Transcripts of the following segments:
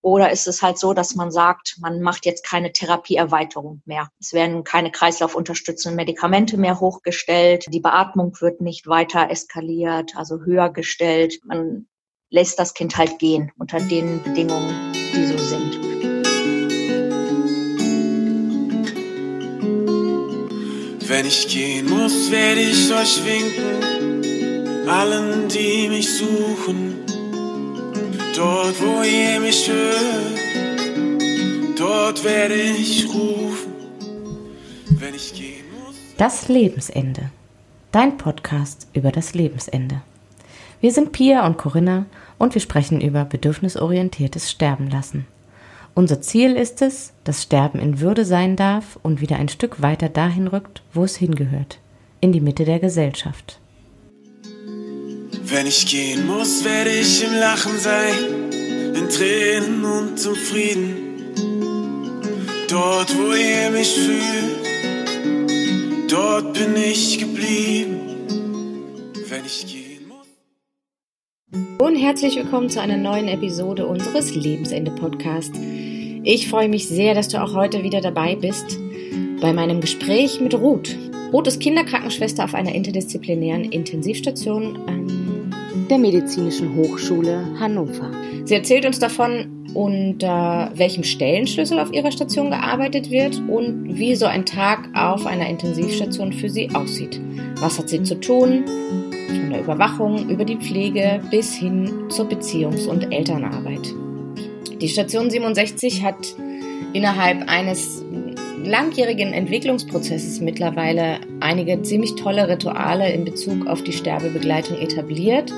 Oder ist es halt so, dass man sagt, man macht jetzt keine Therapieerweiterung mehr. Es werden keine kreislaufunterstützenden Medikamente mehr hochgestellt. Die Beatmung wird nicht weiter eskaliert, also höher gestellt. Man lässt das Kind halt gehen unter den Bedingungen, die so sind. Wenn ich gehen muss, werde ich euch winken, allen, die mich suchen. Dort, wo ihr mich hört, dort werde ich rufen, wenn ich gehen muss. Das Lebensende. Dein Podcast über das Lebensende. Wir sind Pia und Corinna und wir sprechen über bedürfnisorientiertes Sterben lassen. Unser Ziel ist es, dass Sterben in Würde sein darf und wieder ein Stück weiter dahin rückt, wo es hingehört, in die Mitte der Gesellschaft. Wenn ich gehen muss, werde ich im Lachen sein, in Tränen und zum Frieden. Dort, wo ihr mich fühlt, dort bin ich geblieben. Wenn ich gehen muss. Und herzlich willkommen zu einer neuen Episode unseres Lebensende-Podcasts. Ich freue mich sehr, dass du auch heute wieder dabei bist bei meinem Gespräch mit Ruth. Ruth ist Kinderkrankenschwester auf einer interdisziplinären Intensivstation der Medizinischen Hochschule Hannover. Sie erzählt uns davon, unter welchem Stellenschlüssel auf ihrer Station gearbeitet wird und wie so ein Tag auf einer Intensivstation für sie aussieht. Was hat sie zu tun? Von der Überwachung über die Pflege bis hin zur Beziehungs- und Elternarbeit. Die Station 67 hat innerhalb eines langjährigen Entwicklungsprozesses mittlerweile einige ziemlich tolle Rituale in Bezug auf die Sterbebegleitung etabliert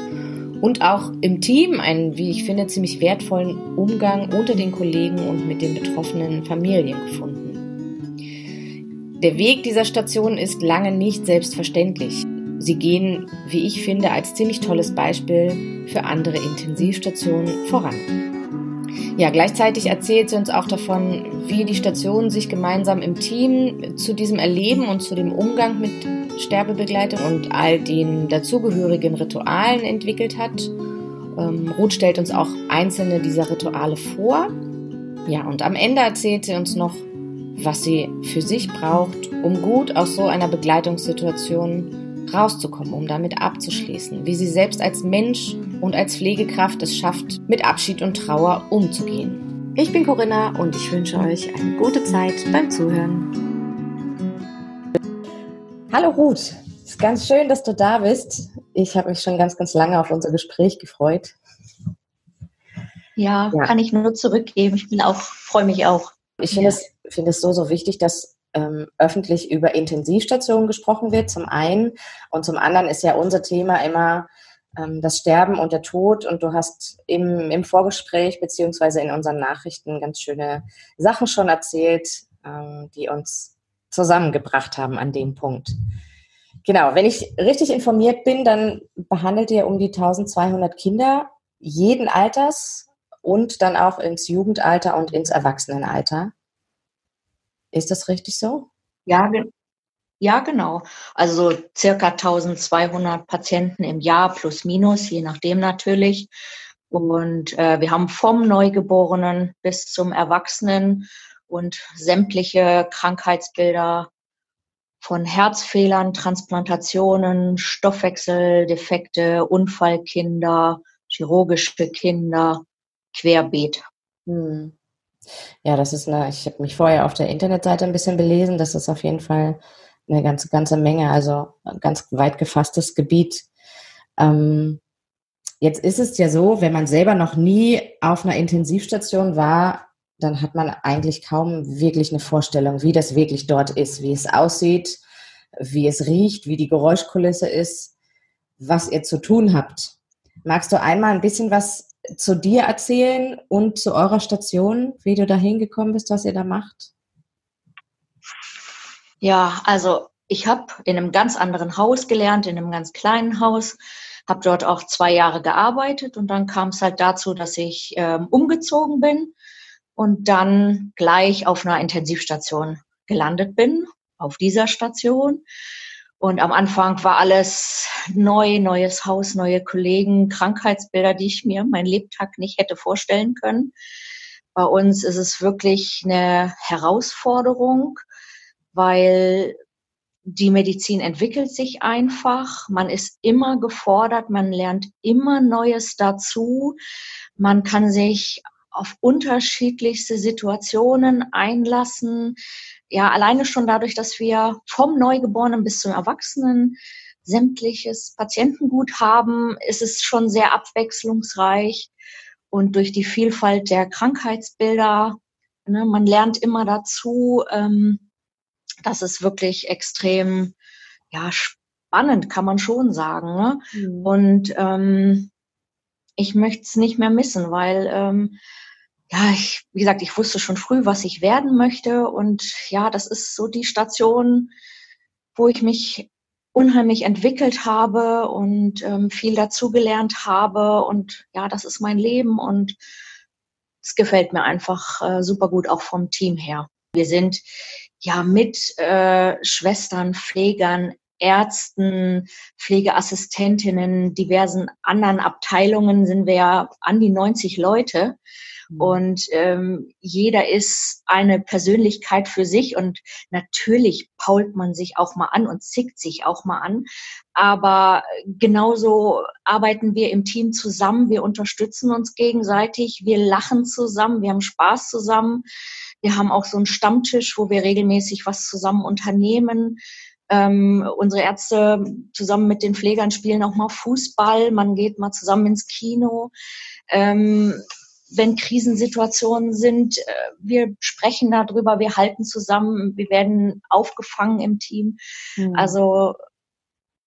und auch im Team einen, wie ich finde, ziemlich wertvollen Umgang unter den Kollegen und mit den betroffenen Familien gefunden. Der Weg dieser Station ist lange nicht selbstverständlich. Sie gehen, wie ich finde, als ziemlich tolles Beispiel für andere Intensivstationen voran. Ja, gleichzeitig erzählt sie uns auch davon, wie die Station sich gemeinsam im Team zu diesem Erleben und zu dem Umgang mit Sterbebegleitung und all den dazugehörigen Ritualen entwickelt hat. Ähm, Ruth stellt uns auch einzelne dieser Rituale vor. Ja, und am Ende erzählt sie uns noch, was sie für sich braucht, um gut aus so einer Begleitungssituation rauszukommen, um damit abzuschließen, wie sie selbst als Mensch und als Pflegekraft es schafft, mit Abschied und Trauer umzugehen. Ich bin Corinna und ich wünsche euch eine gute Zeit beim Zuhören. Hallo Ruth, es ist ganz schön, dass du da bist. Ich habe mich schon ganz, ganz lange auf unser Gespräch gefreut. Ja, ja. kann ich nur zurückgeben. Ich bin auch, freue mich auch. Ich finde ja. es, find es so, so wichtig, dass ähm, öffentlich über Intensivstationen gesprochen wird, zum einen. Und zum anderen ist ja unser Thema immer ähm, das Sterben und der Tod. Und du hast im, im Vorgespräch beziehungsweise in unseren Nachrichten ganz schöne Sachen schon erzählt, ähm, die uns zusammengebracht haben an dem Punkt. Genau, wenn ich richtig informiert bin, dann behandelt ihr um die 1200 Kinder jeden Alters und dann auch ins Jugendalter und ins Erwachsenenalter. Ist das richtig so? Ja, ja, genau. Also circa 1200 Patienten im Jahr plus minus, je nachdem natürlich. Und äh, wir haben vom Neugeborenen bis zum Erwachsenen und sämtliche Krankheitsbilder von Herzfehlern, Transplantationen, Stoffwechseldefekte, Unfallkinder, chirurgische Kinder, querbeet. Hm. Ja, das ist eine, ich habe mich vorher auf der Internetseite ein bisschen belesen, das ist auf jeden Fall eine ganze, ganze Menge, also ein ganz weit gefasstes Gebiet. Ähm, jetzt ist es ja so, wenn man selber noch nie auf einer Intensivstation war, dann hat man eigentlich kaum wirklich eine Vorstellung, wie das wirklich dort ist, wie es aussieht, wie es riecht, wie die Geräuschkulisse ist, was ihr zu tun habt. Magst du einmal ein bisschen was zu dir erzählen und zu eurer Station, wie du da hingekommen bist, was ihr da macht? Ja, also ich habe in einem ganz anderen Haus gelernt, in einem ganz kleinen Haus, habe dort auch zwei Jahre gearbeitet und dann kam es halt dazu, dass ich ähm, umgezogen bin und dann gleich auf einer Intensivstation gelandet bin, auf dieser Station. Und am Anfang war alles neu, neues Haus, neue Kollegen, Krankheitsbilder, die ich mir mein Lebtag nicht hätte vorstellen können. Bei uns ist es wirklich eine Herausforderung, weil die Medizin entwickelt sich einfach, man ist immer gefordert, man lernt immer Neues dazu, man kann sich auf unterschiedlichste Situationen einlassen. Ja, alleine schon dadurch, dass wir vom Neugeborenen bis zum Erwachsenen sämtliches Patientengut haben, ist es schon sehr abwechslungsreich. Und durch die Vielfalt der Krankheitsbilder, ne, man lernt immer dazu, ähm, das ist wirklich extrem ja, spannend, kann man schon sagen. Ne? Mhm. Und ähm, ich möchte es nicht mehr missen, weil ähm, ja, ich, wie gesagt, ich wusste schon früh, was ich werden möchte. Und ja, das ist so die Station, wo ich mich unheimlich entwickelt habe und ähm, viel dazugelernt habe. Und ja, das ist mein Leben und es gefällt mir einfach äh, super gut, auch vom Team her. Wir sind ja mit äh, Schwestern, Pflegern, Ärzten, Pflegeassistentinnen, diversen anderen Abteilungen sind wir ja an die 90 Leute. Mhm. Und ähm, jeder ist eine Persönlichkeit für sich und natürlich pault man sich auch mal an und zickt sich auch mal an. Aber genauso arbeiten wir im Team zusammen, wir unterstützen uns gegenseitig, wir lachen zusammen, wir haben Spaß zusammen. Wir haben auch so einen Stammtisch, wo wir regelmäßig was zusammen unternehmen. Ähm, unsere Ärzte zusammen mit den Pflegern spielen auch mal Fußball. Man geht mal zusammen ins Kino. Ähm, wenn Krisensituationen sind, äh, wir sprechen darüber, wir halten zusammen, wir werden aufgefangen im Team. Mhm. Also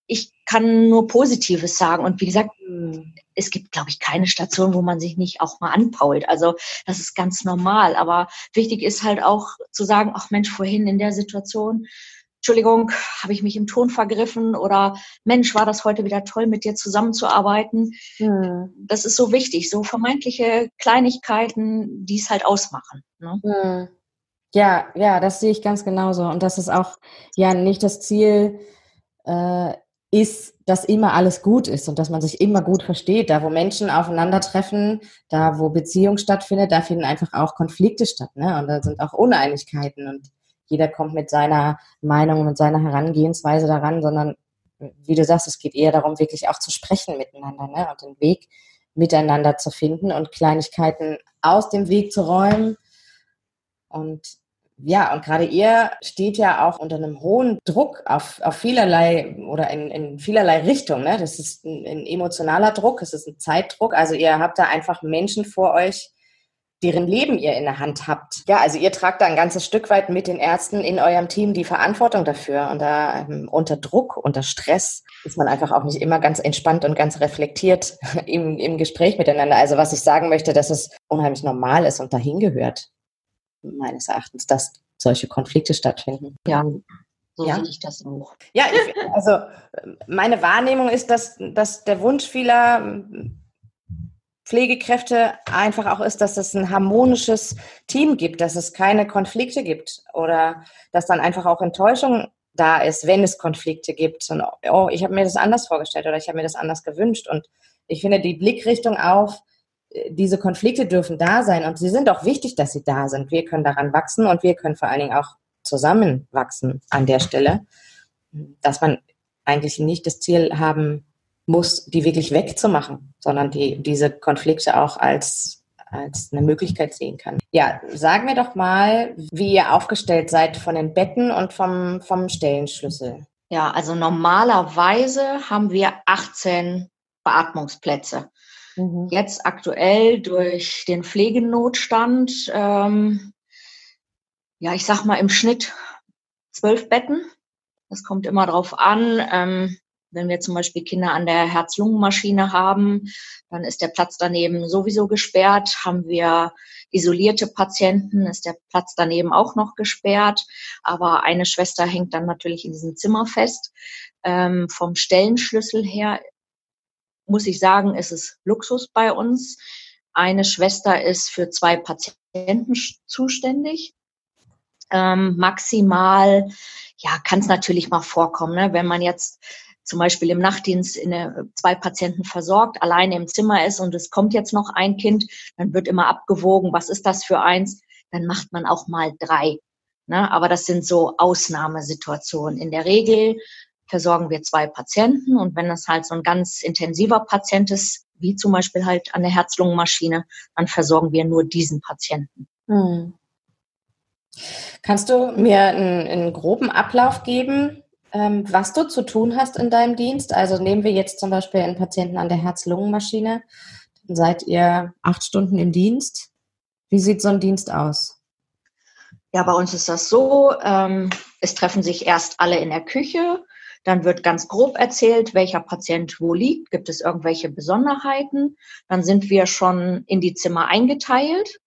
ich kann nur Positives sagen. Und wie gesagt, mhm. es gibt, glaube ich, keine Station, wo man sich nicht auch mal anpault. Also das ist ganz normal. Aber wichtig ist halt auch zu sagen, ach Mensch, vorhin in der Situation, Entschuldigung, habe ich mich im Ton vergriffen oder Mensch, war das heute wieder toll, mit dir zusammenzuarbeiten. Mhm. Das ist so wichtig, so vermeintliche Kleinigkeiten, die es halt ausmachen. Ne? Mhm. Ja, ja, das sehe ich ganz genauso. Und das ist auch ja nicht das Ziel, äh, ist, dass immer alles gut ist und dass man sich immer gut versteht. Da, wo Menschen aufeinandertreffen, da, wo Beziehung stattfindet, da finden einfach auch Konflikte statt. Ne? Und da sind auch Uneinigkeiten und jeder kommt mit seiner Meinung, mit seiner Herangehensweise daran, sondern wie du sagst, es geht eher darum, wirklich auch zu sprechen miteinander ne? und den Weg miteinander zu finden und Kleinigkeiten aus dem Weg zu räumen. Und ja, und gerade ihr steht ja auch unter einem hohen Druck auf, auf vielerlei oder in, in vielerlei Richtung. Ne? Das ist ein, ein emotionaler Druck, es ist ein Zeitdruck. Also ihr habt da einfach Menschen vor euch, deren Leben ihr in der Hand habt. Ja, also ihr tragt da ein ganzes Stück weit mit den Ärzten in eurem Team die Verantwortung dafür. Und da ähm, unter Druck, unter Stress ist man einfach auch nicht immer ganz entspannt und ganz reflektiert im, im Gespräch miteinander. Also was ich sagen möchte, dass es unheimlich normal ist und dahin gehört, meines Erachtens, dass solche Konflikte stattfinden. Ja, so ja. sehe ich das auch. Ja, ich, also meine Wahrnehmung ist, dass, dass der Wunsch vieler Pflegekräfte einfach auch ist, dass es ein harmonisches Team gibt, dass es keine Konflikte gibt oder dass dann einfach auch Enttäuschung da ist, wenn es Konflikte gibt. Und, oh, ich habe mir das anders vorgestellt oder ich habe mir das anders gewünscht. Und ich finde die Blickrichtung auf, äh, diese Konflikte dürfen da sein und sie sind auch wichtig, dass sie da sind. Wir können daran wachsen und wir können vor allen Dingen auch zusammenwachsen an der Stelle, dass man eigentlich nicht das Ziel haben muss, die wirklich wegzumachen, sondern die diese Konflikte auch als, als eine Möglichkeit sehen kann. Ja, sagen wir doch mal, wie ihr aufgestellt seid von den Betten und vom, vom Stellenschlüssel. Ja, also normalerweise haben wir 18 Beatmungsplätze. Mhm. Jetzt aktuell durch den Pflegenotstand, ähm, ja, ich sag mal im Schnitt zwölf Betten. Das kommt immer drauf an. Ähm, wenn wir zum Beispiel Kinder an der Herz-Lungen-Maschine haben, dann ist der Platz daneben sowieso gesperrt. Haben wir isolierte Patienten, ist der Platz daneben auch noch gesperrt. Aber eine Schwester hängt dann natürlich in diesem Zimmer fest. Ähm, vom Stellenschlüssel her muss ich sagen, ist es Luxus bei uns. Eine Schwester ist für zwei Patienten zuständig. Ähm, maximal, ja, kann es natürlich mal vorkommen, ne? wenn man jetzt zum Beispiel im Nachtdienst in eine, zwei Patienten versorgt, alleine im Zimmer ist und es kommt jetzt noch ein Kind, dann wird immer abgewogen, was ist das für eins? Dann macht man auch mal drei. Ne? Aber das sind so Ausnahmesituationen. In der Regel versorgen wir zwei Patienten und wenn das halt so ein ganz intensiver Patient ist, wie zum Beispiel halt an der Herz-Lungen-Maschine, dann versorgen wir nur diesen Patienten. Hm. Kannst du mir einen, einen groben Ablauf geben, ähm, was du zu tun hast in deinem Dienst? Also nehmen wir jetzt zum Beispiel einen Patienten an der Herz-Lungen-Maschine, dann seid ihr acht Stunden im Dienst. Wie sieht so ein Dienst aus? Ja, bei uns ist das so, ähm, es treffen sich erst alle in der Küche, dann wird ganz grob erzählt, welcher Patient wo liegt, gibt es irgendwelche Besonderheiten. Dann sind wir schon in die Zimmer eingeteilt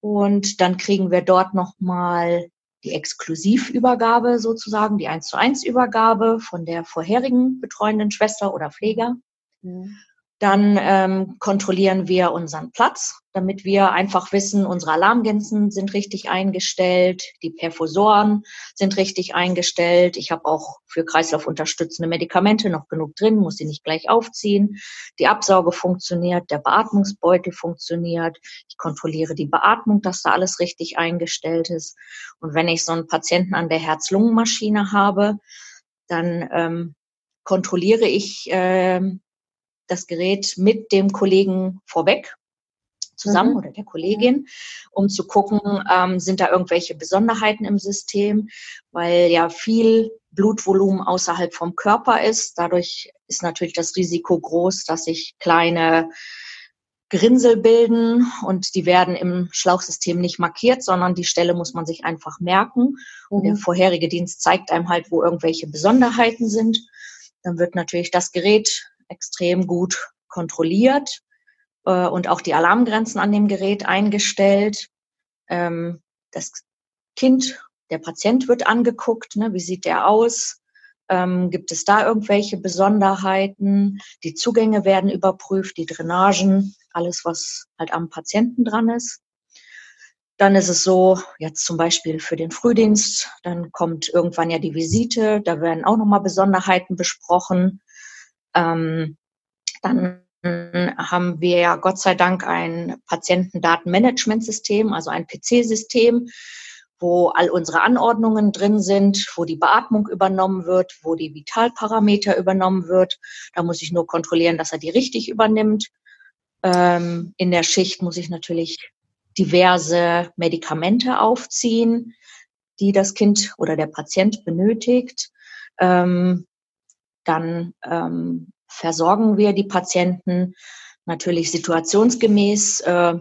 und dann kriegen wir dort nochmal die Exklusivübergabe sozusagen, die 1 zu 1 Übergabe von der vorherigen betreuenden Schwester oder Pfleger. Mhm. Dann ähm, kontrollieren wir unseren Platz, damit wir einfach wissen, unsere Alarmgrenzen sind richtig eingestellt, die Perfusoren sind richtig eingestellt. Ich habe auch für kreislaufunterstützende Medikamente noch genug drin, muss sie nicht gleich aufziehen. Die Absauge funktioniert, der Beatmungsbeutel funktioniert. Ich kontrolliere die Beatmung, dass da alles richtig eingestellt ist. Und wenn ich so einen Patienten an der Herz-Lungen-Maschine habe, dann ähm, kontrolliere ich äh, das Gerät mit dem Kollegen vorweg zusammen mhm. oder der Kollegin, um zu gucken, ähm, sind da irgendwelche Besonderheiten im System, weil ja viel Blutvolumen außerhalb vom Körper ist. Dadurch ist natürlich das Risiko groß, dass sich kleine Grinsel bilden und die werden im Schlauchsystem nicht markiert, sondern die Stelle muss man sich einfach merken. Und der mhm. vorherige Dienst zeigt einem halt, wo irgendwelche Besonderheiten sind. Dann wird natürlich das Gerät extrem gut kontrolliert äh, und auch die Alarmgrenzen an dem Gerät eingestellt. Ähm, das Kind, der Patient wird angeguckt, ne, wie sieht der aus? Ähm, gibt es da irgendwelche Besonderheiten? Die Zugänge werden überprüft, die Drainagen, alles, was halt am Patienten dran ist. Dann ist es so, jetzt zum Beispiel für den Frühdienst, dann kommt irgendwann ja die Visite, da werden auch nochmal Besonderheiten besprochen. Ähm, dann haben wir ja Gott sei Dank ein Patientendatenmanagementsystem, also ein PC-System, wo all unsere Anordnungen drin sind, wo die Beatmung übernommen wird, wo die Vitalparameter übernommen wird. Da muss ich nur kontrollieren, dass er die richtig übernimmt. Ähm, in der Schicht muss ich natürlich diverse Medikamente aufziehen, die das Kind oder der Patient benötigt. Ähm, dann ähm, versorgen wir die Patienten natürlich situationsgemäß. Äh,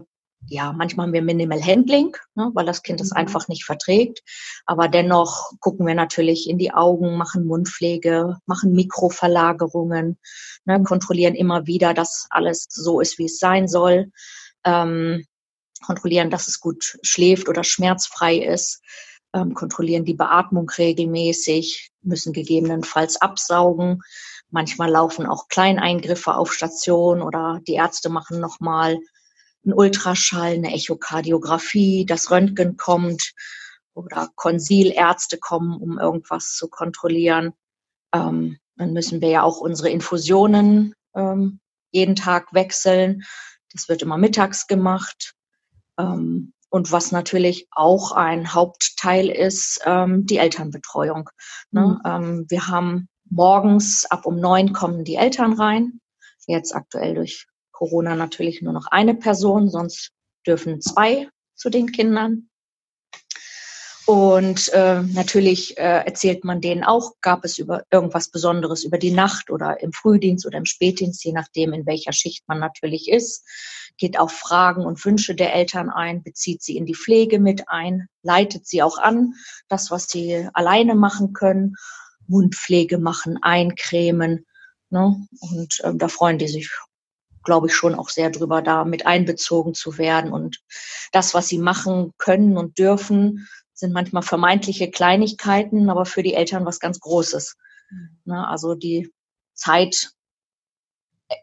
ja, manchmal haben wir Minimal Handling, ne, weil das Kind es mhm. einfach nicht verträgt. Aber dennoch gucken wir natürlich in die Augen, machen Mundpflege, machen Mikroverlagerungen, ne, kontrollieren immer wieder, dass alles so ist, wie es sein soll. Ähm, kontrollieren, dass es gut schläft oder schmerzfrei ist ähm, kontrollieren die Beatmung regelmäßig, müssen gegebenenfalls absaugen. Manchmal laufen auch Kleineingriffe auf Station oder die Ärzte machen nochmal einen Ultraschall, eine Echokardiographie, das Röntgen kommt oder Konsilärzte kommen, um irgendwas zu kontrollieren. Ähm, dann müssen wir ja auch unsere Infusionen ähm, jeden Tag wechseln. Das wird immer mittags gemacht. Ähm, und was natürlich auch ein Hauptteil ist, ähm, die Elternbetreuung. Ne? Mhm. Ähm, wir haben morgens ab um neun kommen die Eltern rein. Jetzt aktuell durch Corona natürlich nur noch eine Person, sonst dürfen zwei zu den Kindern. Und äh, natürlich äh, erzählt man denen auch, gab es über irgendwas Besonderes über die Nacht oder im Frühdienst oder im Spätdienst, je nachdem, in welcher Schicht man natürlich ist geht auf Fragen und Wünsche der Eltern ein, bezieht sie in die Pflege mit ein, leitet sie auch an, das, was sie alleine machen können, Mundpflege machen, eincremen. Ne? Und ähm, da freuen die sich, glaube ich, schon auch sehr drüber, da mit einbezogen zu werden. Und das, was sie machen können und dürfen, sind manchmal vermeintliche Kleinigkeiten, aber für die Eltern was ganz Großes. Mhm. Ne? Also die Zeit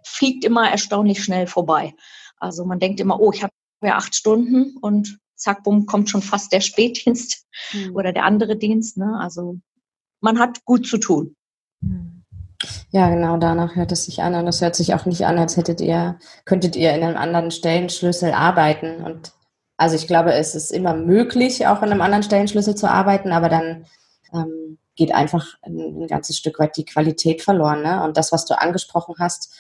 fliegt immer erstaunlich schnell vorbei. Also man denkt immer, oh, ich habe ja acht Stunden und zack, bumm, kommt schon fast der Spätdienst mhm. oder der andere Dienst. Ne? Also man hat gut zu tun. Ja, genau, danach hört es sich an. Und es hört sich auch nicht an, als hättet ihr, könntet ihr in einem anderen Stellenschlüssel arbeiten. Und also ich glaube, es ist immer möglich, auch in einem anderen Stellenschlüssel zu arbeiten, aber dann ähm, geht einfach ein, ein, ganzes Stück weit die Qualität verloren. Ne? Und das, was du angesprochen hast,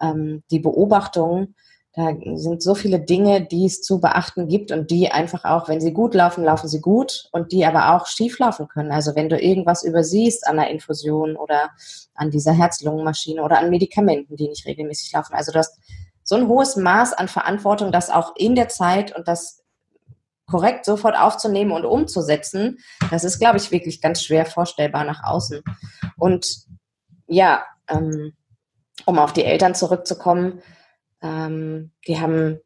ähm, die Beobachtung, da sind so viele Dinge, die es zu beachten gibt und die einfach auch, wenn sie gut laufen, laufen sie gut und die aber auch schief laufen können. Also wenn du irgendwas übersiehst an der Infusion oder an dieser Herz-Lungen-Maschine oder an Medikamenten, die nicht regelmäßig laufen. Also du hast so ein hohes Maß an Verantwortung, das auch in der Zeit und das korrekt sofort aufzunehmen und umzusetzen, das ist, glaube ich, wirklich ganz schwer vorstellbar nach außen. Und ja, ähm, um auf die Eltern zurückzukommen, ähm, die haben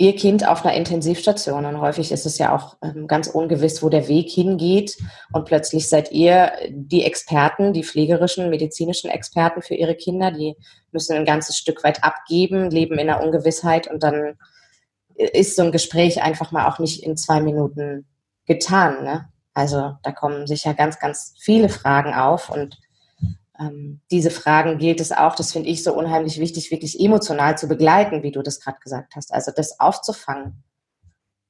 ihr Kind auf einer Intensivstation und häufig ist es ja auch ähm, ganz ungewiss, wo der Weg hingeht und plötzlich seid ihr die Experten, die pflegerischen, medizinischen Experten für ihre Kinder, die müssen ein ganzes Stück weit abgeben, leben in der Ungewissheit und dann ist so ein Gespräch einfach mal auch nicht in zwei Minuten getan. Ne? Also da kommen sicher ganz, ganz viele Fragen auf und ähm, diese Fragen gilt es auch, das finde ich so unheimlich wichtig, wirklich emotional zu begleiten, wie du das gerade gesagt hast. Also das aufzufangen.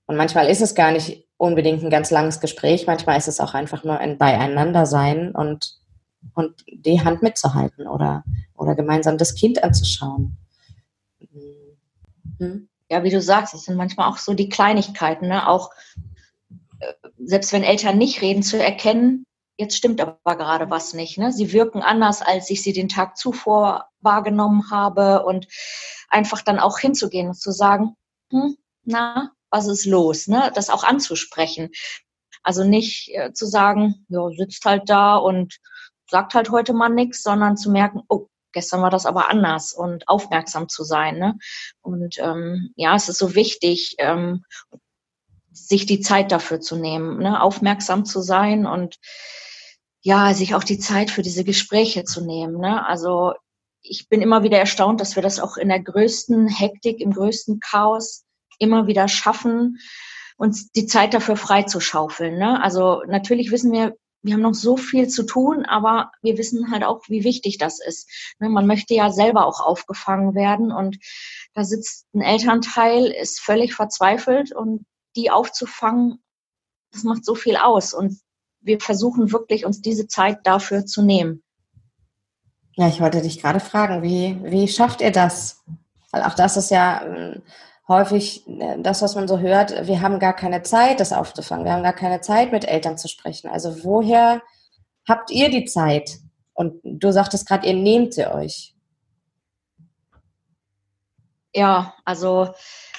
Und manchmal ist es gar nicht unbedingt ein ganz langes Gespräch, manchmal ist es auch einfach nur ein Beieinandersein und, und die Hand mitzuhalten oder, oder gemeinsam das Kind anzuschauen. Hm? Ja, wie du sagst, es sind manchmal auch so die Kleinigkeiten, ne? auch äh, selbst wenn Eltern nicht reden, zu erkennen, jetzt stimmt aber gerade was nicht. Ne? Sie wirken anders, als ich sie den Tag zuvor wahrgenommen habe und einfach dann auch hinzugehen und zu sagen, hm, na, was ist los? Ne? Das auch anzusprechen. Also nicht äh, zu sagen, ja, sitzt halt da und sagt halt heute mal nichts, sondern zu merken, oh, gestern war das aber anders und aufmerksam zu sein. Ne? Und ähm, ja, es ist so wichtig, ähm, sich die Zeit dafür zu nehmen, ne? aufmerksam zu sein und ja, sich auch die Zeit für diese Gespräche zu nehmen. Ne? Also ich bin immer wieder erstaunt, dass wir das auch in der größten Hektik, im größten Chaos immer wieder schaffen, uns die Zeit dafür freizuschaufeln. Ne? Also natürlich wissen wir, wir haben noch so viel zu tun, aber wir wissen halt auch, wie wichtig das ist. Ne? Man möchte ja selber auch aufgefangen werden und da sitzt ein Elternteil, ist völlig verzweifelt und die aufzufangen, das macht so viel aus. Und wir versuchen wirklich, uns diese Zeit dafür zu nehmen. Ja, ich wollte dich gerade fragen, wie, wie schafft ihr das? Weil auch das ist ja ähm, häufig äh, das, was man so hört, wir haben gar keine Zeit, das aufzufangen. Wir haben gar keine Zeit, mit Eltern zu sprechen. Also woher habt ihr die Zeit? Und du sagtest gerade, ihr nehmt sie euch. Ja, also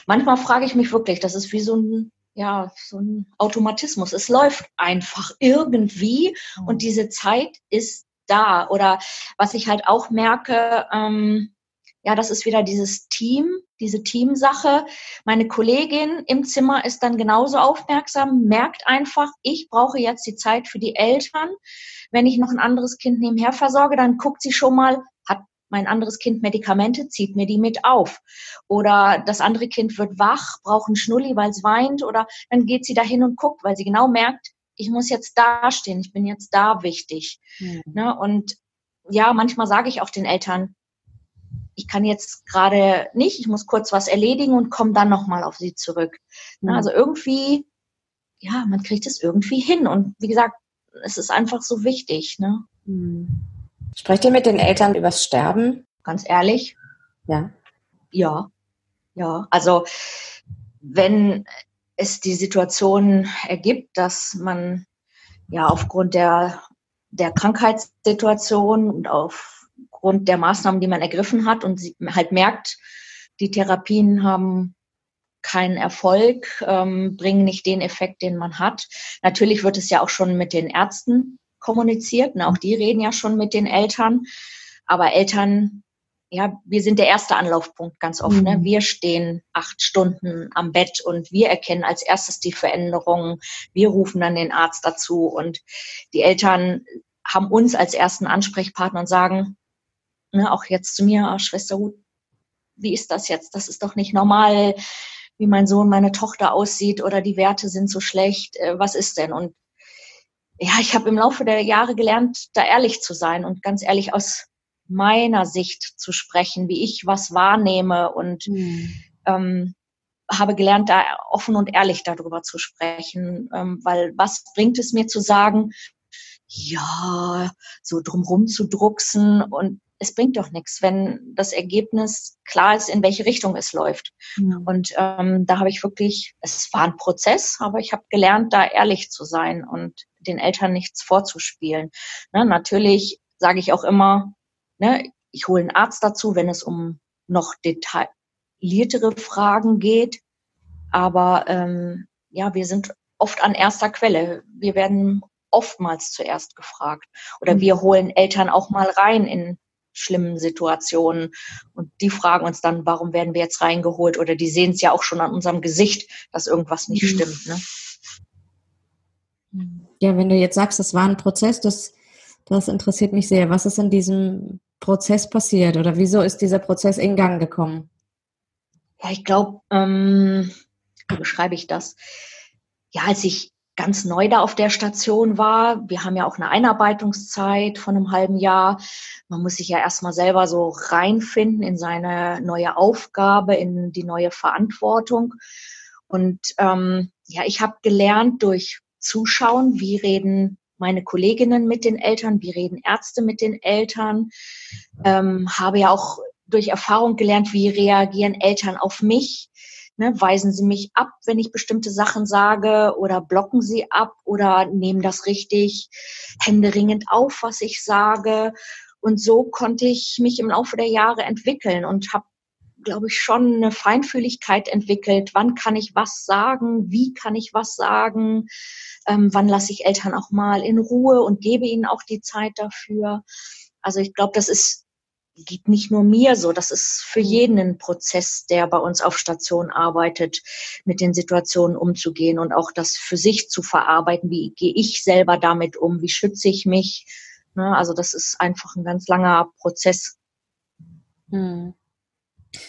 manchmal frage ich mich wirklich, das ist wie so ein ja, so ein Automatismus. Es läuft einfach irgendwie mhm. und diese Zeit ist da. Oder was ich halt auch merke, ähm, ja, das ist wieder dieses Team, diese Teamsache. Meine Kollegin im Zimmer ist dann genauso aufmerksam, merkt einfach, ich brauche jetzt die Zeit für die Eltern. Wenn ich noch ein anderes Kind nebenher versorge, dann guckt sie schon mal, mein anderes Kind Medikamente, zieht mir die mit auf. Oder das andere Kind wird wach, braucht einen Schnulli, weil es weint. Oder dann geht sie dahin und guckt, weil sie genau merkt, ich muss jetzt dastehen, ich bin jetzt da wichtig. Mhm. Ne? Und ja, manchmal sage ich auch den Eltern, ich kann jetzt gerade nicht, ich muss kurz was erledigen und komme dann nochmal auf sie zurück. Mhm. Also irgendwie, ja, man kriegt es irgendwie hin. Und wie gesagt, es ist einfach so wichtig. Ne? Mhm. Sprecht ihr mit den Eltern übers Sterben? Ganz ehrlich? Ja. Ja. Ja. Also, wenn es die Situation ergibt, dass man ja aufgrund der, der Krankheitssituation und aufgrund der Maßnahmen, die man ergriffen hat und halt merkt, die Therapien haben keinen Erfolg, ähm, bringen nicht den Effekt, den man hat. Natürlich wird es ja auch schon mit den Ärzten kommuniziert. Und auch die reden ja schon mit den Eltern. Aber Eltern, ja, wir sind der erste Anlaufpunkt ganz oft. Ne? Mhm. Ne? Wir stehen acht Stunden am Bett und wir erkennen als erstes die Veränderungen. Wir rufen dann den Arzt dazu und die Eltern haben uns als ersten Ansprechpartner und sagen, ne, auch jetzt zu mir, Schwester Ruth, wie ist das jetzt? Das ist doch nicht normal, wie mein Sohn, meine Tochter aussieht oder die Werte sind so schlecht. Äh, was ist denn? Und ja, ich habe im Laufe der Jahre gelernt, da ehrlich zu sein und ganz ehrlich aus meiner Sicht zu sprechen, wie ich was wahrnehme und mhm. ähm, habe gelernt, da offen und ehrlich darüber zu sprechen, ähm, weil was bringt es mir zu sagen, ja, so drumrum zu drucksen und es bringt doch nichts, wenn das Ergebnis klar ist, in welche Richtung es läuft. Mhm. Und ähm, da habe ich wirklich, es war ein Prozess, aber ich habe gelernt, da ehrlich zu sein und den Eltern nichts vorzuspielen. Ne, natürlich sage ich auch immer, ne, ich hole einen Arzt dazu, wenn es um noch detailliertere Fragen geht. Aber ähm, ja, wir sind oft an erster Quelle. Wir werden oftmals zuerst gefragt. Oder mhm. wir holen Eltern auch mal rein in schlimmen Situationen. Und die fragen uns dann, warum werden wir jetzt reingeholt? Oder die sehen es ja auch schon an unserem Gesicht, dass irgendwas nicht mhm. stimmt. Ne? Ja, wenn du jetzt sagst, das war ein Prozess, das, das interessiert mich sehr. Was ist in diesem Prozess passiert oder wieso ist dieser Prozess in Gang gekommen? Ja, ich glaube, ähm, wie beschreibe ich das? Ja, als ich ganz neu da auf der Station war. Wir haben ja auch eine Einarbeitungszeit von einem halben Jahr. Man muss sich ja erstmal selber so reinfinden in seine neue Aufgabe, in die neue Verantwortung. Und ähm, ja, ich habe gelernt durch Zuschauen, wie reden meine Kolleginnen mit den Eltern, wie reden Ärzte mit den Eltern, ähm, habe ja auch durch Erfahrung gelernt, wie reagieren Eltern auf mich, Ne, weisen Sie mich ab, wenn ich bestimmte Sachen sage oder blocken Sie ab oder nehmen das richtig händeringend auf, was ich sage. Und so konnte ich mich im Laufe der Jahre entwickeln und habe glaube ich, schon eine Feinfühligkeit entwickelt. Wann kann ich was sagen? Wie kann ich was sagen? Ähm, wann lasse ich Eltern auch mal in Ruhe und gebe ihnen auch die Zeit dafür? Also ich glaube, das ist geht nicht nur mir so. Das ist für mhm. jeden ein Prozess, der bei uns auf Station arbeitet, mit den Situationen umzugehen und auch das für sich zu verarbeiten. Wie gehe ich selber damit um? Wie schütze ich mich? Ne, also das ist einfach ein ganz langer Prozess. Hm.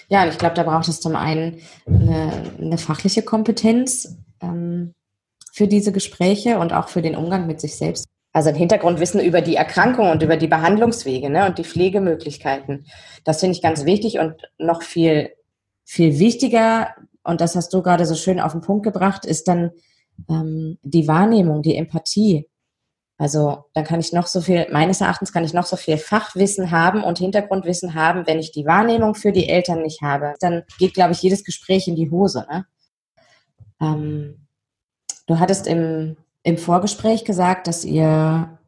Ja, ich glaube, da braucht es zum einen eine, eine fachliche Kompetenz ähm, für diese Gespräche und auch für den Umgang mit sich selbst also ein Hintergrundwissen über die Erkrankung und über die Behandlungswege ne, und die Pflegemöglichkeiten. Das finde ich ganz wichtig und noch viel, viel wichtiger, und das hast du gerade so schön auf den Punkt gebracht, ist dann ähm, die Wahrnehmung, die Empathie. Also dann kann ich noch so viel, meines Erachtens kann ich noch so viel Fachwissen haben und Hintergrundwissen haben, wenn ich die Wahrnehmung für die Eltern nicht habe. Dann geht, glaube ich, jedes Gespräch in die Hose. Ne? Ähm, du hattest im im Vorgespräch gesagt, dass ihr,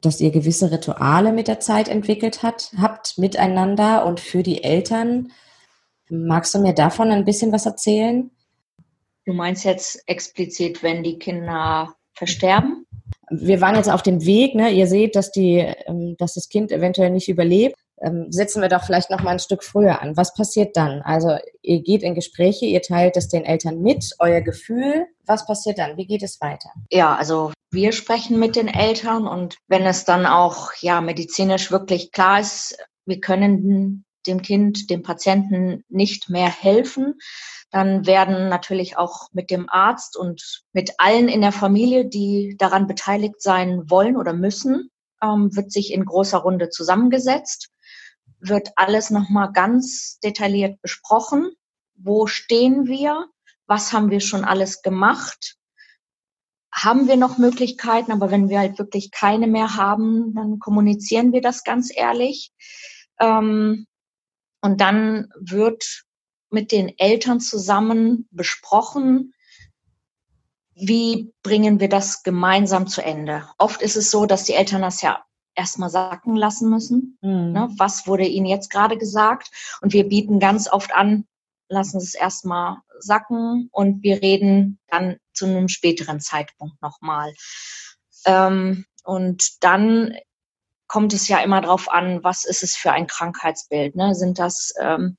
dass ihr gewisse Rituale mit der Zeit entwickelt hat, habt miteinander und für die Eltern. Magst du mir davon ein bisschen was erzählen? Du meinst jetzt explizit, wenn die Kinder versterben? Wir waren jetzt auf dem Weg, ne? ihr seht, dass, die, ähm, dass das Kind eventuell nicht überlebt ähm, setzen wir doch vielleicht noch mal ein Stück früher an. Was passiert dann? Also ihr geht in Gespräche, ihr teilt es den Eltern mit, euer Gefühl. Was passiert dann? Wie geht es weiter? Ja, also wir sprechen mit den Eltern und wenn es dann auch ja medizinisch wirklich klar ist, wir können dem Kind, dem Patienten nicht mehr helfen, dann werden natürlich auch mit dem Arzt und mit allen in der Familie, die daran beteiligt sein wollen oder müssen, ähm, wird sich in großer Runde zusammengesetzt wird alles nochmal ganz detailliert besprochen. Wo stehen wir? Was haben wir schon alles gemacht? Haben wir noch Möglichkeiten? Aber wenn wir halt wirklich keine mehr haben, dann kommunizieren wir das ganz ehrlich. Ähm, und dann wird mit den Eltern zusammen besprochen, wie bringen wir das gemeinsam zu Ende. Oft ist es so, dass die Eltern das ja erstmal sacken lassen müssen. Mhm. Ne? Was wurde ihnen jetzt gerade gesagt? Und wir bieten ganz oft an, lassen Sie es erstmal sacken und wir reden dann zu einem späteren Zeitpunkt nochmal. Ähm, und dann kommt es ja immer darauf an, was ist es für ein Krankheitsbild. Ne? Sind das ähm,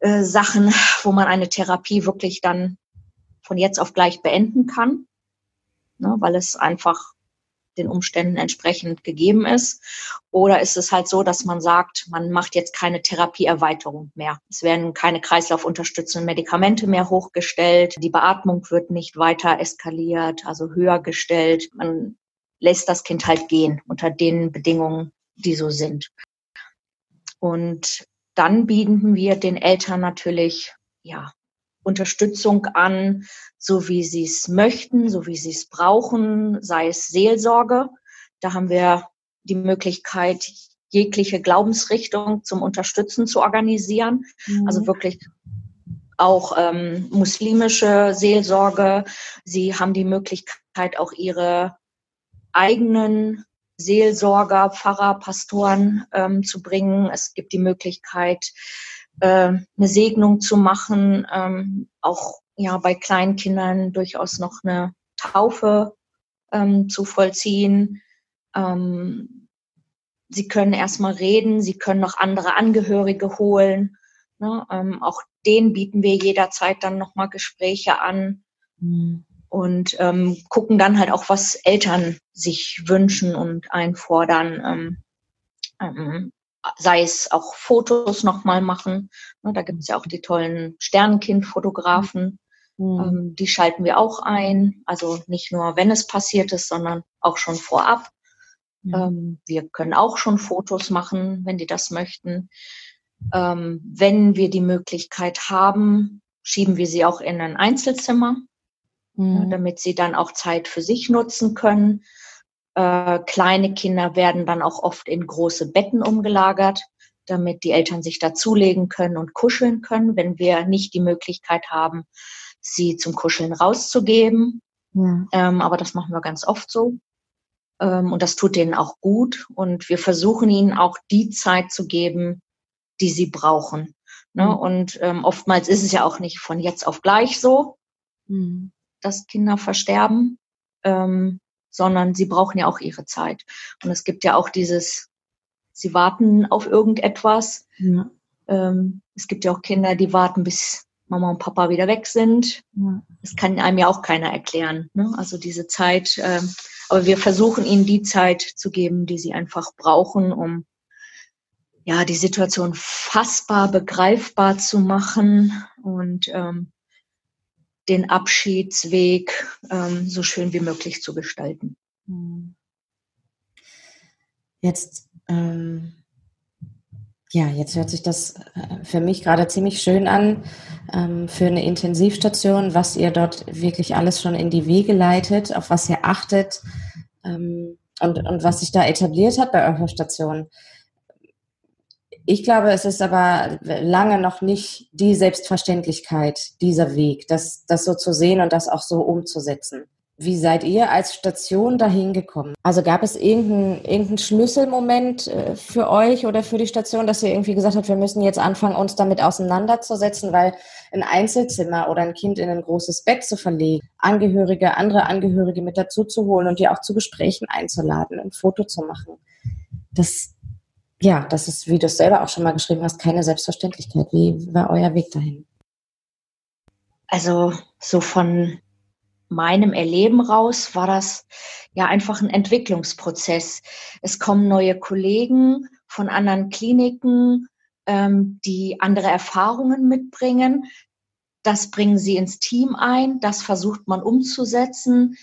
äh, Sachen, wo man eine Therapie wirklich dann von jetzt auf gleich beenden kann, ne? weil es einfach den Umständen entsprechend gegeben ist? Oder ist es halt so, dass man sagt, man macht jetzt keine Therapieerweiterung mehr? Es werden keine kreislaufunterstützenden Medikamente mehr hochgestellt. Die Beatmung wird nicht weiter eskaliert, also höher gestellt. Man lässt das Kind halt gehen unter den Bedingungen, die so sind. Und dann bieten wir den Eltern natürlich ja, Unterstützung an, so wie sie es möchten, so wie sie es brauchen, sei es Seelsorge. Da haben wir die Möglichkeit, jegliche Glaubensrichtung zum Unterstützen zu organisieren. Mhm. Also wirklich auch ähm, muslimische Seelsorge. Sie haben die Möglichkeit, auch ihre eigenen Seelsorger, Pfarrer, Pastoren ähm, zu bringen. Es gibt die Möglichkeit, äh, eine Segnung zu machen, ähm, auch ja bei kleinen Kindern durchaus noch eine Taufe ähm, zu vollziehen. Ähm, sie können erstmal reden, sie können noch andere Angehörige holen. Ne? Ähm, auch denen bieten wir jederzeit dann nochmal Gespräche an. Mhm und ähm, gucken dann halt auch, was Eltern sich wünschen und einfordern. Ähm, ähm, sei es auch Fotos nochmal machen. Ne, da gibt es ja auch die tollen Sternenkind-Fotografen. Mhm. Ähm, die schalten wir auch ein. Also nicht nur, wenn es passiert ist, sondern auch schon vorab. Mhm. Ähm, wir können auch schon Fotos machen, wenn die das möchten. Ähm, wenn wir die Möglichkeit haben, schieben wir sie auch in ein Einzelzimmer mhm. damit sie dann auch Zeit für sich nutzen können. Äh, kleine Kinder werden dann auch oft in große Betten umgelagert, damit die Eltern sich dazulegen können und kuscheln können, wenn wir nicht die Möglichkeit haben, sie zum Kuscheln rauszugeben. Ja. Ähm, aber das machen wir ganz oft so. Ähm, und das tut denen auch gut. Und wir versuchen ihnen auch die Zeit zu geben, die sie brauchen. Ne? Mhm. Und ähm, oftmals ist es ja auch nicht von jetzt auf gleich so. Mhm dass Kinder versterben, ähm, sondern sie brauchen ja auch ihre Zeit. Und es gibt ja auch dieses, sie warten auf irgendetwas. Ja. Ähm, es gibt ja auch Kinder, die warten, bis Mama und Papa wieder weg sind. Ja. Das kann einem ja auch keiner erklären. Ne? Also diese Zeit. Ähm, aber wir versuchen ihnen die Zeit zu geben, die sie einfach brauchen, um ja die Situation fassbar, begreifbar zu machen und ähm, den Abschiedsweg ähm, so schön wie möglich zu gestalten. Hm. Jetzt, ähm, ja, jetzt hört sich das äh, für mich gerade ziemlich schön an ähm, für eine Intensivstation, was ihr dort wirklich alles schon in die Wege leitet, auf was ihr achtet ähm, und, und was sich da etabliert hat bei eurer Station. Ich glaube, es ist aber lange noch nicht die Selbstverständlichkeit, dieser Weg, das, das so zu sehen und das auch so umzusetzen. Wie seid ihr als Station dahin gekommen? Also gab es irgendeinen irgendein Schlüsselmoment äh, für euch oder für die Station, dass ihr irgendwie gesagt habt, wir müssen jetzt anfangen, uns damit auseinanderzusetzen, weil ein Einzelzimmer oder ein Kind in ein großes Bett zu verlegen, Angehörige, andere Angehörige mit dazu zu holen und die auch zu Gesprächen einzuladen, ein Foto zu machen. Das ja, das ist, wie du es selber auch schon mal geschrieben hast, keine Selbstverständlichkeit. Wie war euer Weg dahin? Also so von meinem Erleben raus war das ja einfach ein Entwicklungsprozess. Es kommen neue Kollegen von anderen Kliniken, ähm, die andere Erfahrungen mitbringen. Das bringen sie ins Team ein, das versucht man umzusetzen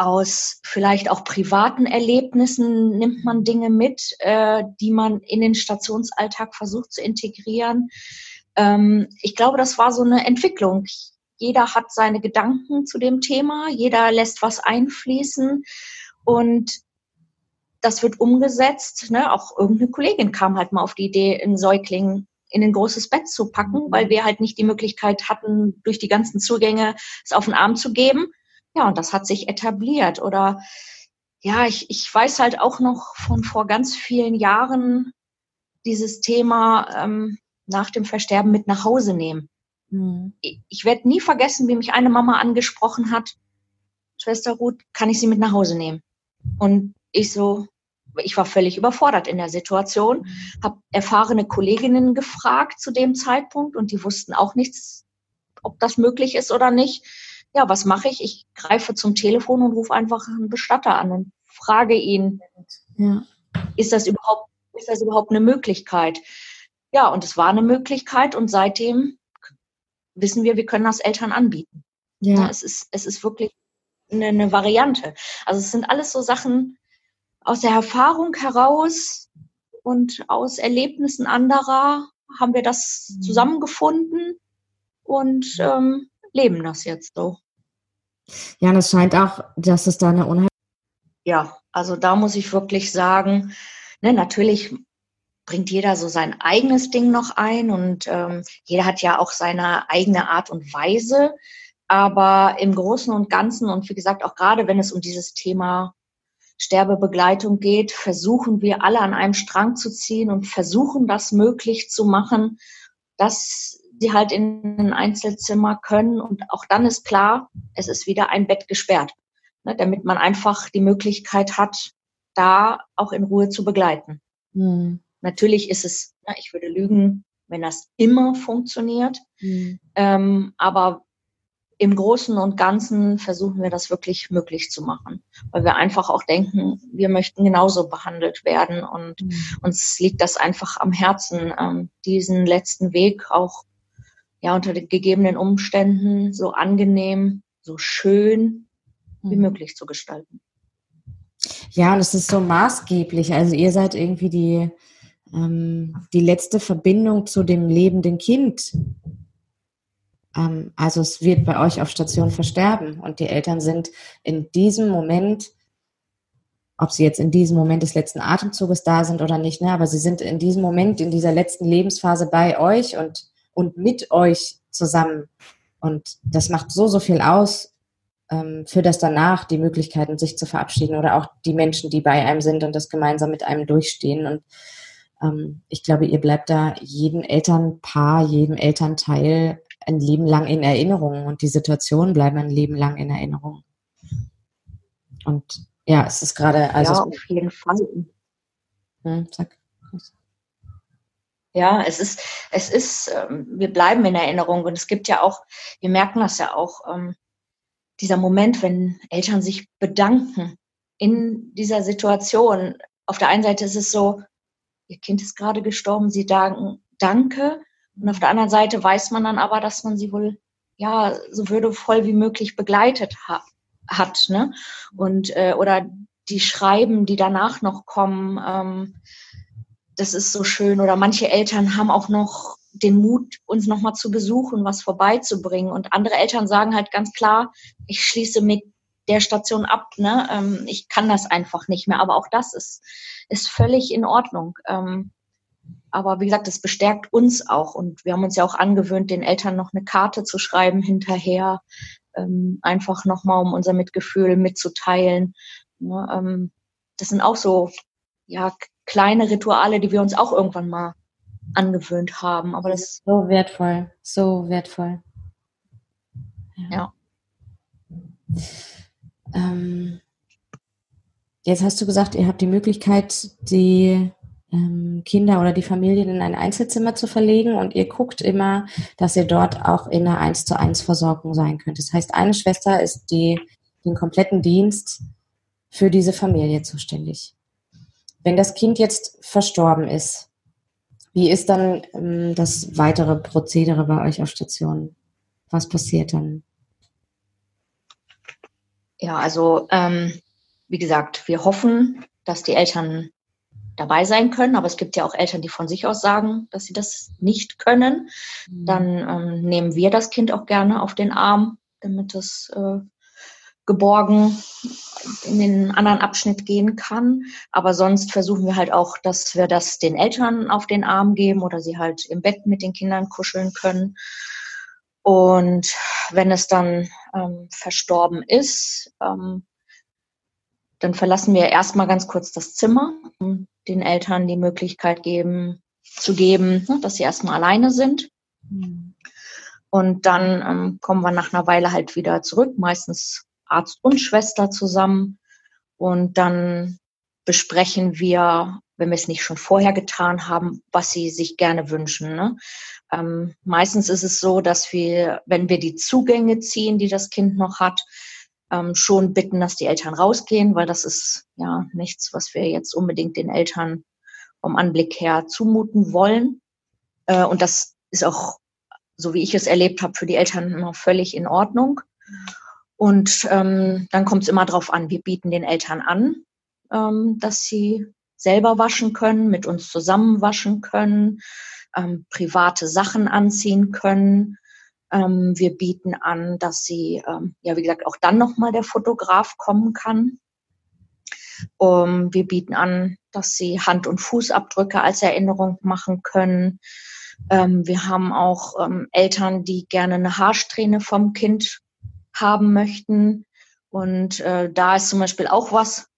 aus vielleicht auch privaten Erlebnissen nimmt man Dinge mit, äh, die man in den Stationsalltag versucht zu integrieren. Ähm, ich glaube, das war so eine Entwicklung. Jeder hat seine Gedanken zu dem Thema, jeder lässt was einfließen und das wird umgesetzt. Ne? Auch irgendeine Kollegin kam halt mal auf die Idee, einen Säugling in ein großes Bett zu packen, weil wir halt nicht die Möglichkeit hatten, durch die ganzen Zugänge es auf den Arm zu geben. Ja, und das hat sich etabliert. Oder ja, ich, ich weiß halt auch noch von vor ganz vielen Jahren dieses Thema ähm, nach dem Versterben mit nach Hause nehmen. Mhm. Ich, ich werde nie vergessen, wie mich eine Mama angesprochen hat, Schwester Ruth, kann ich sie mit nach Hause nehmen? Und ich so, ich war völlig überfordert in der Situation, mhm. habe erfahrene Kolleginnen gefragt zu dem Zeitpunkt und die wussten auch nichts, ob das möglich ist oder nicht ja, was mache ich? Ich greife zum Telefon und rufe einfach einen Bestatter an und frage ihn, ja. ist das überhaupt, ist das überhaupt eine Möglichkeit? Ja, und es war eine Möglichkeit und seitdem wissen wir, wir können das Eltern anbieten. Ja. ja es ist, es ist wirklich eine, eine Variante. Also es sind alles so Sachen aus der Erfahrung heraus, und aus Erlebnissen anderer haben wir das mhm. zusammengefunden und ähm, leben das jetzt so. Ja, und es scheint auch, dass es da eine Unheil. Ja, also da muss ich wirklich sagen, ne, natürlich bringt jeder so sein eigenes Ding noch ein und ähm, jeder hat ja auch seine eigene Art und Weise. Aber im Großen und Ganzen und wie gesagt, auch gerade wenn es um dieses Thema Sterbebegleitung geht, versuchen wir alle an einem Strang zu ziehen und versuchen das möglich zu machen, dass sie halt in ein Einzelzimmer können. Und auch dann ist klar, es ist wieder ein Bett gesperrt, ne, damit man einfach die Möglichkeit hat, da auch in Ruhe zu begleiten. Mhm. Natürlich ist es, na, ich würde lügen, wenn das immer funktioniert. Mhm. Ähm, aber im Großen und Ganzen versuchen wir das wirklich möglich zu machen, weil wir einfach auch denken, wir möchten genauso behandelt werden und mhm. uns liegt das einfach am Herzen, ähm, diesen letzten Weg auch ja unter den gegebenen Umständen so angenehm, so schön wie mhm. möglich zu gestalten. Ja, und es ist so maßgeblich. Also ihr seid irgendwie die, ähm, die letzte Verbindung zu dem lebenden Kind ähm, also es wird bei euch auf Station versterben und die Eltern sind in diesem Moment, ob sie jetzt in diesem Moment des letzten Atemzuges da sind oder nicht, ne, aber sie sind in diesem Moment, in dieser letzten Lebensphase bei euch und, und mit euch zusammen. Und das macht so, so viel aus ähm, für das danach, die Möglichkeiten, sich zu verabschieden oder auch die Menschen, die bei einem sind und das gemeinsam mit einem durchstehen. Und ähm, ich glaube, ihr bleibt da jedem Elternpaar, jedem Elternteil ein Leben lang in Erinnerung und die Situationen bleiben ein Leben lang in Erinnerung. Und ja, es ist gerade, also. Ja, auf jeden Fall. Hm, sag. Ja, es ist, es ist, ähm, wir bleiben in Erinnerung und es gibt ja auch, wir merken das ja auch, ähm, dieser Moment, wenn Eltern sich bedanken in dieser Situation. Auf der einen Seite ist es so, ihr Kind ist gerade gestorben, sie sagen Danke und auf der anderen Seite weiß man dann aber, dass man sie wohl ja so würdevoll wie möglich begleitet ha hat, ne? Und äh, oder die Schreiben, die danach noch kommen, ähm, das ist so schön. Oder manche Eltern haben auch noch den Mut, uns nochmal zu besuchen, was vorbeizubringen. Und andere Eltern sagen halt ganz klar, ich schließe mit der Station ab, ne? Ähm, ich kann das einfach nicht mehr. Aber auch das ist, ist völlig in Ordnung. Ähm, aber wie gesagt, das bestärkt uns auch. Und wir haben uns ja auch angewöhnt, den Eltern noch eine Karte zu schreiben hinterher, ähm, einfach nochmal, um unser Mitgefühl mitzuteilen. Ne, ähm, das sind auch so ja, kleine Rituale, die wir uns auch irgendwann mal angewöhnt haben. Aber das ist so wertvoll, so wertvoll. Ja. ja. Ähm, jetzt hast du gesagt, ihr habt die Möglichkeit, die ähm, Kinder oder die Familien in ein Einzelzimmer zu verlegen und ihr guckt immer, dass ihr dort auch in einer 1 zu 1 Versorgung sein könnt. Das heißt, eine Schwester ist die, den kompletten Dienst für diese Familie zuständig. Wenn das Kind jetzt verstorben ist, wie ist dann ähm, das weitere Prozedere bei euch auf Station? Was passiert dann? Ja, also ähm, wie gesagt, wir hoffen, dass die Eltern dabei sein können. Aber es gibt ja auch Eltern, die von sich aus sagen, dass sie das nicht können. Mhm. Dann ähm, nehmen wir das Kind auch gerne auf den Arm, damit es äh, geborgen in den anderen Abschnitt gehen kann. Aber sonst versuchen wir halt auch, dass wir das den Eltern auf den Arm geben oder sie halt im Bett mit den Kindern kuscheln können. Und wenn es dann ähm, verstorben ist, ähm, dann verlassen wir erstmal ganz kurz das Zimmer, um den Eltern die Möglichkeit geben, zu geben, ne, dass sie erstmal alleine sind. Mhm. Und dann ähm, kommen wir nach einer Weile halt wieder zurück, meistens Arzt und Schwester zusammen. Und dann besprechen wir, wenn wir es nicht schon vorher getan haben, was sie sich gerne wünschen. Ne? Ähm, meistens ist es so, dass wir, wenn wir die Zugänge ziehen, die das Kind noch hat, ähm, schon bitten, dass die Eltern rausgehen, weil das ist ja nichts, was wir jetzt unbedingt den Eltern vom Anblick her zumuten wollen. Äh, und das ist auch, so wie ich es erlebt habe, für die Eltern immer völlig in Ordnung. Und ähm, dann kommt es immer darauf an, wir bieten den Eltern an, ähm, dass sie selber waschen können, mit uns zusammen waschen können, ähm, private Sachen anziehen können. Ähm, wir bieten an, dass sie, ähm, ja, wie gesagt, auch dann nochmal der Fotograf kommen kann. Um, wir bieten an, dass sie Hand- und Fußabdrücke als Erinnerung machen können. Ähm, wir haben auch ähm, Eltern, die gerne eine Haarsträhne vom Kind haben möchten. Und äh, da ist zum Beispiel auch was,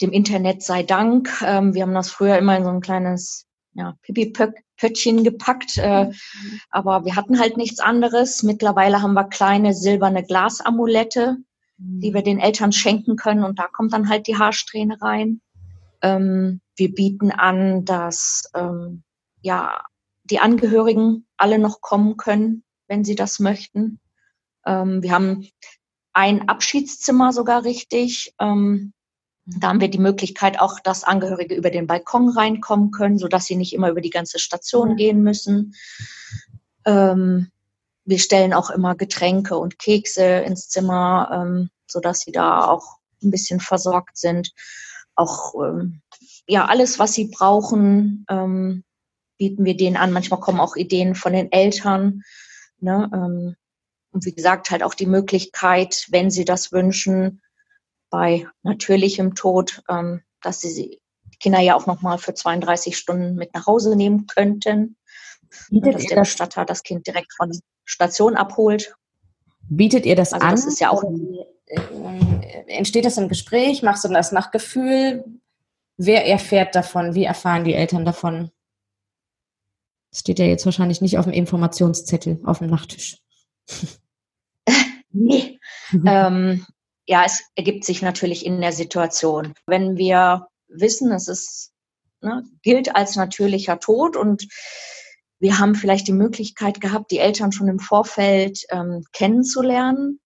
dem Internet sei Dank. Ähm, wir haben das früher immer in so ein kleines ja, Pipi-Pöttchen gepackt, äh, mhm. aber wir hatten halt nichts anderes. Mittlerweile haben wir kleine silberne Glasamulette, mhm. die wir den Eltern schenken können und da kommt dann halt die Haarsträhne rein. Ähm, wir bieten an, dass ähm, ja die Angehörigen alle noch kommen können, wenn sie das möchten. Ähm, wir haben ein Abschiedszimmer sogar richtig. Ähm, da haben wir die Möglichkeit auch, dass Angehörige über den Balkon reinkommen können, sodass sie nicht immer über die ganze Station gehen müssen. Ähm, wir stellen auch immer Getränke und Kekse ins Zimmer, ähm, sodass sie da auch ein bisschen versorgt sind. Auch ähm, ja alles, was sie brauchen, ähm, bieten wir denen an. Manchmal kommen auch Ideen von den Eltern. Ne? Ähm, und wie gesagt, halt auch die Möglichkeit, wenn sie das wünschen, bei natürlichem Tod, ähm, dass sie die Kinder ja auch nochmal für 32 Stunden mit nach Hause nehmen könnten. Bietet dass der Bestatter das Kind direkt von der Station abholt. Bietet ihr das also an? Das ist ja auch. Äh, entsteht das im Gespräch? Machst du das nach Gefühl? Wer erfährt davon? Wie erfahren die Eltern davon? Das steht ja jetzt wahrscheinlich nicht auf dem Informationszettel auf dem Nachttisch. nee. ähm, ja, es ergibt sich natürlich in der Situation. Wenn wir wissen, es ist, ne, gilt als natürlicher Tod und wir haben vielleicht die Möglichkeit gehabt, die Eltern schon im Vorfeld ähm, kennenzulernen,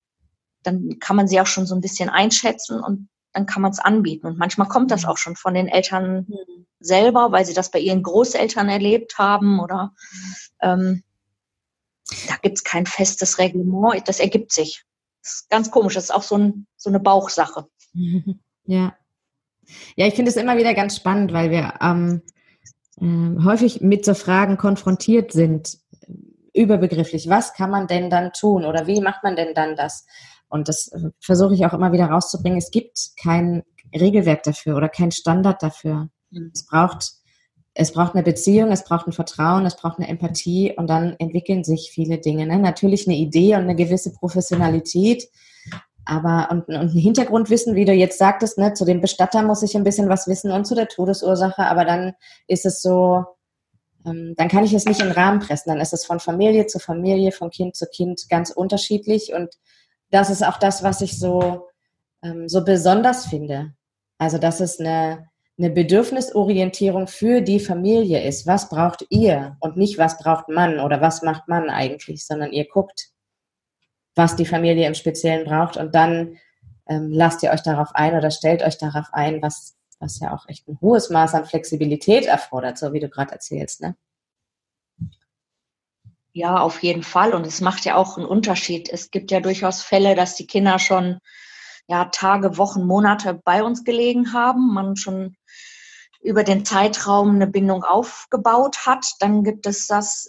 dann kann man sie auch schon so ein bisschen einschätzen und dann kann man es anbieten. Und manchmal kommt das auch schon von den Eltern selber, weil sie das bei ihren Großeltern erlebt haben oder ähm, da gibt es kein festes Reglement, das ergibt sich. Das ist ganz komisch, das ist auch so, ein, so eine Bauchsache. Ja. Ja, ich finde es immer wieder ganz spannend, weil wir ähm, äh, häufig mit so Fragen konfrontiert sind, überbegrifflich. Was kann man denn dann tun oder wie macht man denn dann das? Und das äh, versuche ich auch immer wieder rauszubringen. Es gibt kein Regelwerk dafür oder kein Standard dafür. Mhm. Es braucht es braucht eine Beziehung, es braucht ein Vertrauen, es braucht eine Empathie und dann entwickeln sich viele Dinge. Ne? Natürlich eine Idee und eine gewisse Professionalität, aber und, und ein Hintergrundwissen, wie du jetzt sagtest, ne, zu dem Bestatter muss ich ein bisschen was wissen und zu der Todesursache, aber dann ist es so, ähm, dann kann ich es nicht in den Rahmen pressen. Dann ist es von Familie zu Familie, von Kind zu Kind ganz unterschiedlich und das ist auch das, was ich so, ähm, so besonders finde. Also, dass es eine, eine Bedürfnisorientierung für die Familie ist. Was braucht ihr und nicht, was braucht man oder was macht man eigentlich, sondern ihr guckt, was die Familie im Speziellen braucht und dann ähm, lasst ihr euch darauf ein oder stellt euch darauf ein, was, was ja auch echt ein hohes Maß an Flexibilität erfordert, so wie du gerade erzählst, ne? Ja, auf jeden Fall. Und es macht ja auch einen Unterschied. Es gibt ja durchaus Fälle, dass die Kinder schon ja, Tage, Wochen, Monate bei uns gelegen haben, man schon über den Zeitraum eine Bindung aufgebaut hat. Dann gibt es das,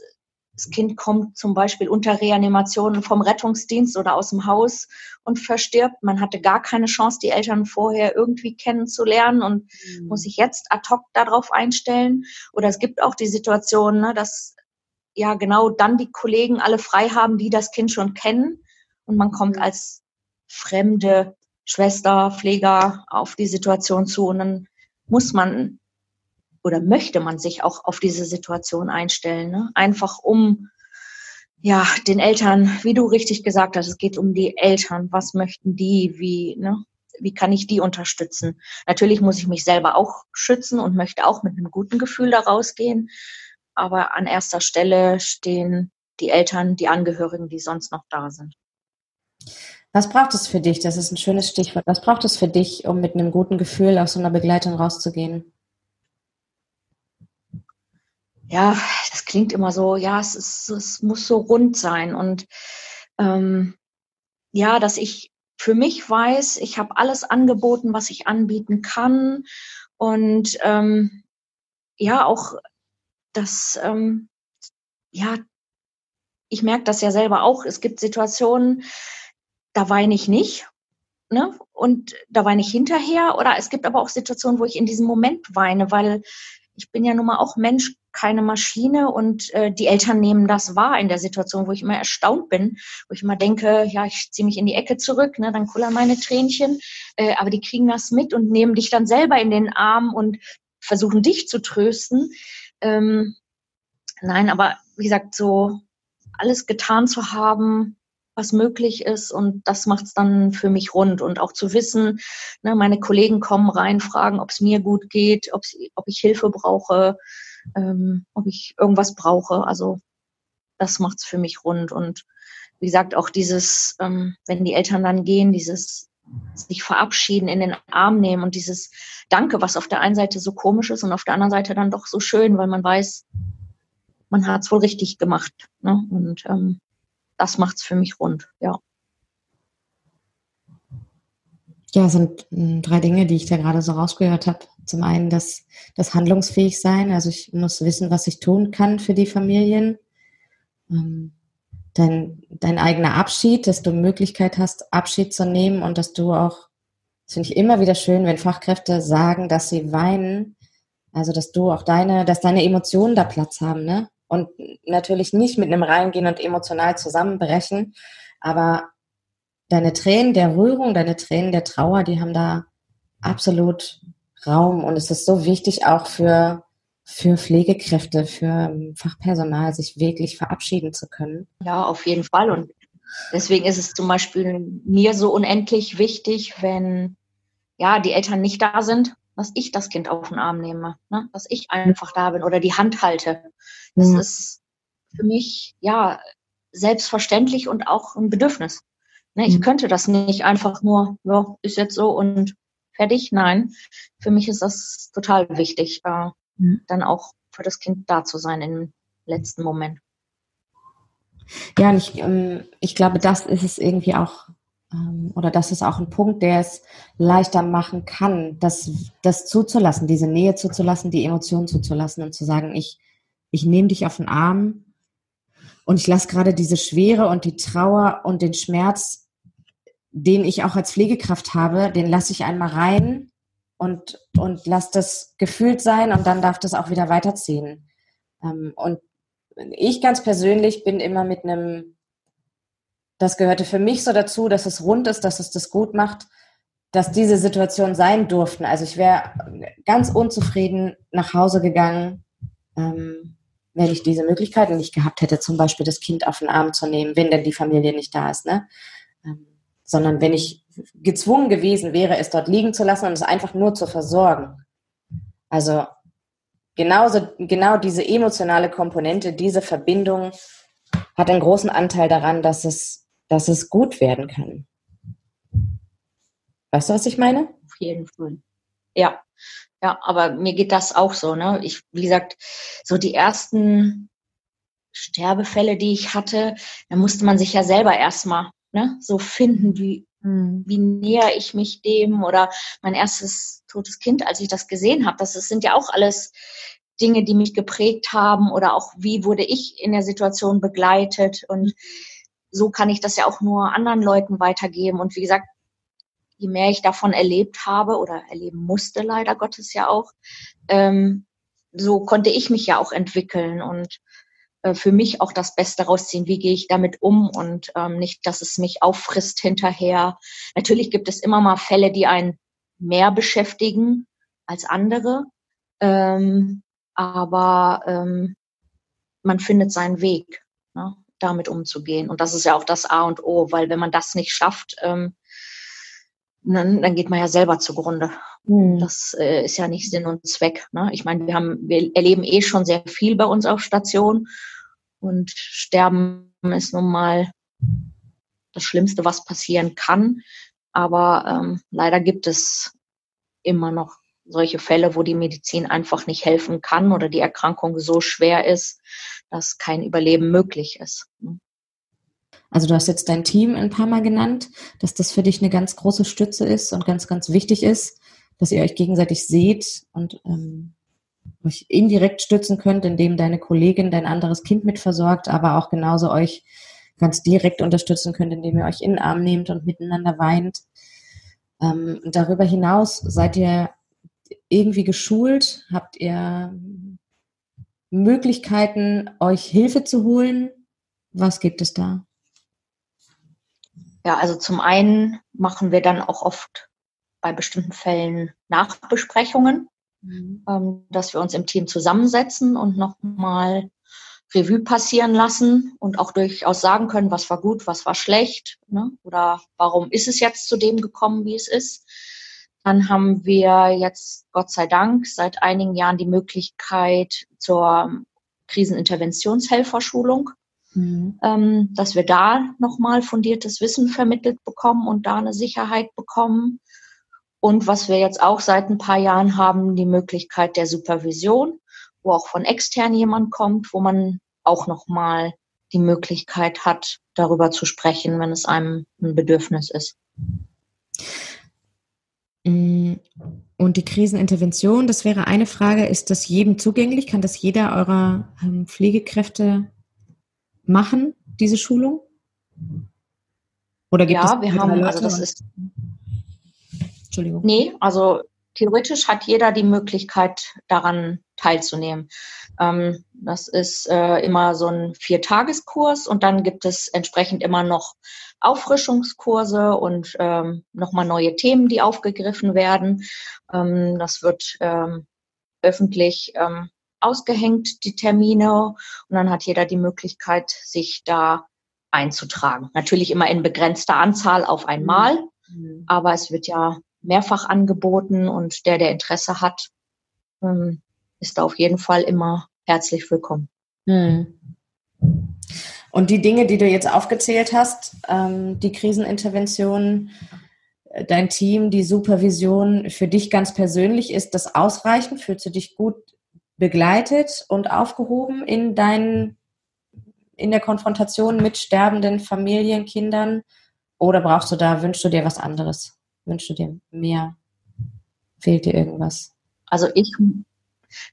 das Kind kommt zum Beispiel unter Reanimation vom Rettungsdienst oder aus dem Haus und verstirbt. Man hatte gar keine Chance, die Eltern vorher irgendwie kennenzulernen und mhm. muss sich jetzt ad hoc darauf einstellen. Oder es gibt auch die Situation, ne, dass ja genau dann die Kollegen alle frei haben, die das Kind schon kennen und man kommt als fremde Schwester, Pfleger auf die Situation zu und dann muss man oder möchte man sich auch auf diese Situation einstellen. Ne? Einfach um ja den Eltern, wie du richtig gesagt hast, es geht um die Eltern. Was möchten die? Wie ne? Wie kann ich die unterstützen? Natürlich muss ich mich selber auch schützen und möchte auch mit einem guten Gefühl da rausgehen. Aber an erster Stelle stehen die Eltern, die Angehörigen, die sonst noch da sind. Was braucht es für dich? Das ist ein schönes Stichwort. Was braucht es für dich, um mit einem guten Gefühl aus so einer Begleitung rauszugehen? Ja, das klingt immer so, ja, es, ist, es muss so rund sein. Und ähm, ja, dass ich für mich weiß, ich habe alles angeboten, was ich anbieten kann Und ähm, ja, auch das, ähm, ja, ich merke das ja selber auch. Es gibt Situationen, da weine ich nicht. Ne? Und da weine ich hinterher. Oder es gibt aber auch Situationen, wo ich in diesem Moment weine, weil ich bin ja nun mal auch Mensch, keine Maschine und äh, die Eltern nehmen das wahr in der Situation, wo ich immer erstaunt bin, wo ich immer denke, ja, ich ziehe mich in die Ecke zurück, ne, dann kullern meine Tränchen, äh, aber die kriegen das mit und nehmen dich dann selber in den Arm und versuchen dich zu trösten. Ähm, nein, aber wie gesagt, so alles getan zu haben, was möglich ist und das macht es dann für mich rund und auch zu wissen, ne, meine Kollegen kommen rein, fragen, ob es mir gut geht, ob ich Hilfe brauche, ähm, ob ich irgendwas brauche. Also das macht es für mich rund und wie gesagt auch dieses, ähm, wenn die Eltern dann gehen, dieses sich verabschieden, in den Arm nehmen und dieses Danke, was auf der einen Seite so komisch ist und auf der anderen Seite dann doch so schön, weil man weiß, man hat es wohl richtig gemacht. Ne? Und ähm, das macht es für mich rund, ja. Ja, sind hm, drei Dinge, die ich da gerade so rausgehört habe. Zum einen das, das handlungsfähig sein, also ich muss wissen, was ich tun kann für die Familien. Ähm, dein, dein eigener Abschied, dass du Möglichkeit hast, Abschied zu nehmen und dass du auch, das finde ich immer wieder schön, wenn Fachkräfte sagen, dass sie weinen, also dass du auch deine, dass deine Emotionen da Platz haben, ne? Und natürlich nicht mit einem reingehen und emotional zusammenbrechen, aber deine Tränen der Rührung, deine Tränen der Trauer, die haben da absolut Raum und es ist so wichtig auch für für Pflegekräfte, für Fachpersonal, sich wirklich verabschieden zu können. Ja, auf jeden Fall. Und deswegen ist es zum Beispiel mir so unendlich wichtig, wenn ja die Eltern nicht da sind, dass ich das Kind auf den Arm nehme, ne? dass ich einfach da bin oder die Hand halte. Das mhm. ist für mich ja selbstverständlich und auch ein Bedürfnis. Ne? Ich mhm. könnte das nicht einfach nur, ja, ist jetzt so und fertig. Nein, für mich ist das total wichtig, äh, mhm. dann auch für das Kind da zu sein im letzten Moment. Ja, und ich, ähm, ich glaube, das ist es irgendwie auch oder das ist auch ein Punkt, der es leichter machen kann, das, das zuzulassen, diese Nähe zuzulassen, die Emotionen zuzulassen und zu sagen, ich, ich nehme dich auf den Arm und ich lasse gerade diese Schwere und die Trauer und den Schmerz, den ich auch als Pflegekraft habe, den lasse ich einmal rein und, und lasse das gefühlt sein und dann darf das auch wieder weiterziehen. Ähm, und ich ganz persönlich bin immer mit einem das gehörte für mich so dazu, dass es rund ist, dass es das gut macht, dass diese Situation sein durften. Also ich wäre ganz unzufrieden nach Hause gegangen, ähm, wenn ich diese Möglichkeiten nicht gehabt hätte, zum Beispiel das Kind auf den Arm zu nehmen, wenn denn die Familie nicht da ist, ne? Ähm, sondern wenn ich gezwungen gewesen wäre, es dort liegen zu lassen und es einfach nur zu versorgen. Also genauso, genau diese emotionale Komponente, diese Verbindung hat einen großen Anteil daran, dass es dass es gut werden kann. Weißt du, was ich meine? Auf jeden Fall. Ja, ja, aber mir geht das auch so. Ne? Ich, wie gesagt, so die ersten Sterbefälle, die ich hatte, da musste man sich ja selber erstmal ne, so finden, wie, hm, wie näher ich mich dem oder mein erstes totes Kind, als ich das gesehen habe. Das, das sind ja auch alles Dinge, die mich geprägt haben oder auch wie wurde ich in der Situation begleitet und so kann ich das ja auch nur anderen Leuten weitergeben. Und wie gesagt, je mehr ich davon erlebt habe oder erleben musste, leider Gottes ja auch, ähm, so konnte ich mich ja auch entwickeln und äh, für mich auch das Beste rausziehen. Wie gehe ich damit um und ähm, nicht, dass es mich auffrisst hinterher. Natürlich gibt es immer mal Fälle, die einen mehr beschäftigen als andere, ähm, aber ähm, man findet seinen Weg. Ne? Damit umzugehen. Und das ist ja auch das A und O, weil wenn man das nicht schafft, ähm, dann, dann geht man ja selber zugrunde. Mhm. Das äh, ist ja nicht Sinn und Zweck. Ne? Ich meine, wir haben, wir erleben eh schon sehr viel bei uns auf Station und Sterben ist nun mal das Schlimmste, was passieren kann. Aber ähm, leider gibt es immer noch solche Fälle, wo die Medizin einfach nicht helfen kann oder die Erkrankung so schwer ist, dass kein Überleben möglich ist. Ne? Also du hast jetzt dein Team ein paar Mal genannt, dass das für dich eine ganz große Stütze ist und ganz, ganz wichtig ist. dass ihr euch gegenseitig seht und ähm, euch indirekt stützen könnt, indem deine Kollegin dein anderes Kind mitversorgt, aber auch genauso euch ganz direkt unterstützen könnt, indem ihr euch in den Arm nehmt und miteinander weint. Ähm, darüber hinaus seid ihr irgendwie geschult? Habt ihr Möglichkeiten, euch Hilfe zu holen? Was gibt es da? Ja, also zum einen machen wir dann auch oft bei bestimmten Fällen Nachbesprechungen, mhm. ähm, dass wir uns im Team zusammensetzen und nochmal Revue passieren lassen und auch durchaus sagen können, was war gut, was war schlecht ne? oder warum ist es jetzt zu dem gekommen, wie es ist. Dann haben wir jetzt, Gott sei Dank, seit einigen Jahren die Möglichkeit zur Kriseninterventionshelferschulung, mhm. ähm, dass wir da nochmal fundiertes Wissen vermittelt bekommen und da eine Sicherheit bekommen. Und was wir jetzt auch seit ein paar Jahren haben, die Möglichkeit der Supervision, wo auch von extern jemand kommt, wo man auch nochmal die Möglichkeit hat, darüber zu sprechen, wenn es einem ein Bedürfnis ist. Mm, und die Krisenintervention, das wäre eine Frage, ist das jedem zugänglich? Kann das jeder eurer ähm, Pflegekräfte machen, diese Schulung? Oder gibt ja, es wir haben, also das ist. Entschuldigung. Nee, also theoretisch hat jeder die Möglichkeit, daran teilzunehmen. Ähm, das ist äh, immer so ein Viertageskurs und dann gibt es entsprechend immer noch Auffrischungskurse und ähm, nochmal neue Themen, die aufgegriffen werden. Ähm, das wird ähm, öffentlich ähm, ausgehängt, die Termine. Und dann hat jeder die Möglichkeit, sich da einzutragen. Natürlich immer in begrenzter Anzahl auf einmal, mhm. aber es wird ja mehrfach angeboten und der, der Interesse hat, ähm, ist da auf jeden Fall immer herzlich willkommen. Mhm. Und die Dinge, die du jetzt aufgezählt hast, ähm, die Krisenintervention, äh, dein Team, die Supervision, für dich ganz persönlich, ist das ausreichend? Fühlst du dich gut begleitet und aufgehoben in deinen, in der Konfrontation mit sterbenden Familien, Kindern? Oder brauchst du da, wünschst du dir was anderes? Wünschst du dir mehr? Fehlt dir irgendwas? Also ich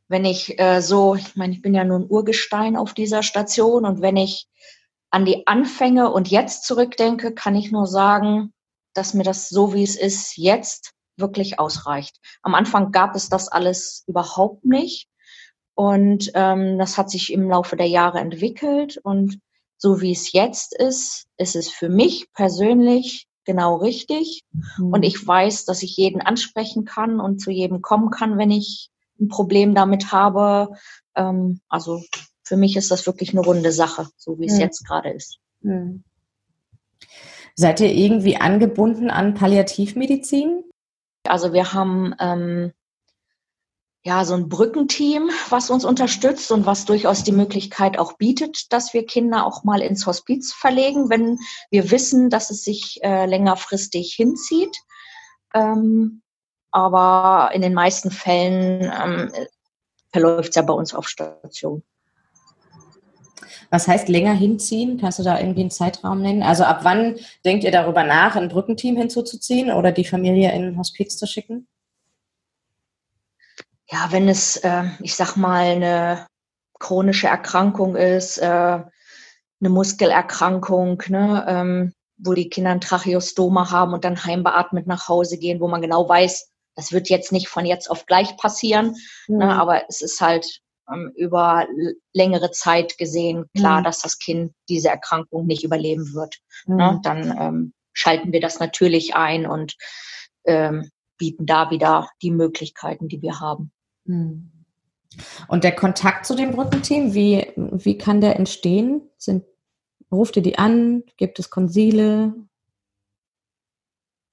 wenn ich äh, so, ich meine, ich bin ja nun Urgestein auf dieser Station und wenn ich an die Anfänge und jetzt zurückdenke, kann ich nur sagen, dass mir das so, wie es ist, jetzt wirklich ausreicht. Am Anfang gab es das alles überhaupt nicht und ähm, das hat sich im Laufe der Jahre entwickelt und so wie es jetzt ist, ist es für mich persönlich genau richtig. Mhm. Und ich weiß, dass ich jeden ansprechen kann und zu jedem kommen kann, wenn ich ein Problem damit habe. Ähm, also für mich ist das wirklich eine runde Sache, so wie es mhm. jetzt gerade ist. Mhm. Seid ihr irgendwie angebunden an Palliativmedizin? Also wir haben ähm, ja so ein Brückenteam, was uns unterstützt und was durchaus die Möglichkeit auch bietet, dass wir Kinder auch mal ins Hospiz verlegen, wenn wir wissen, dass es sich äh, längerfristig hinzieht. Ähm, aber in den meisten Fällen ähm, verläuft es ja bei uns auf Station. Was heißt länger hinziehen? Kannst du da irgendwie einen Zeitraum nennen? Also ab wann denkt ihr darüber nach, ein Brückenteam hinzuzuziehen oder die Familie in ein Hospiz zu schicken? Ja, wenn es, äh, ich sag mal, eine chronische Erkrankung ist, äh, eine Muskelerkrankung, ne, ähm, wo die Kinder ein Tracheostoma haben und dann heimbeatmet nach Hause gehen, wo man genau weiß, das wird jetzt nicht von jetzt auf gleich passieren, ne, mhm. ne, aber es ist halt ähm, über längere Zeit gesehen klar, mhm. dass das Kind diese Erkrankung nicht überleben wird. Ne. Mhm. Ne, dann ähm, schalten wir das natürlich ein und ähm, bieten da wieder die Möglichkeiten, die wir haben. Mhm. Und der Kontakt zu dem Brückenteam, wie, wie kann der entstehen? Sind, ruft ihr die an? Gibt es Konsile?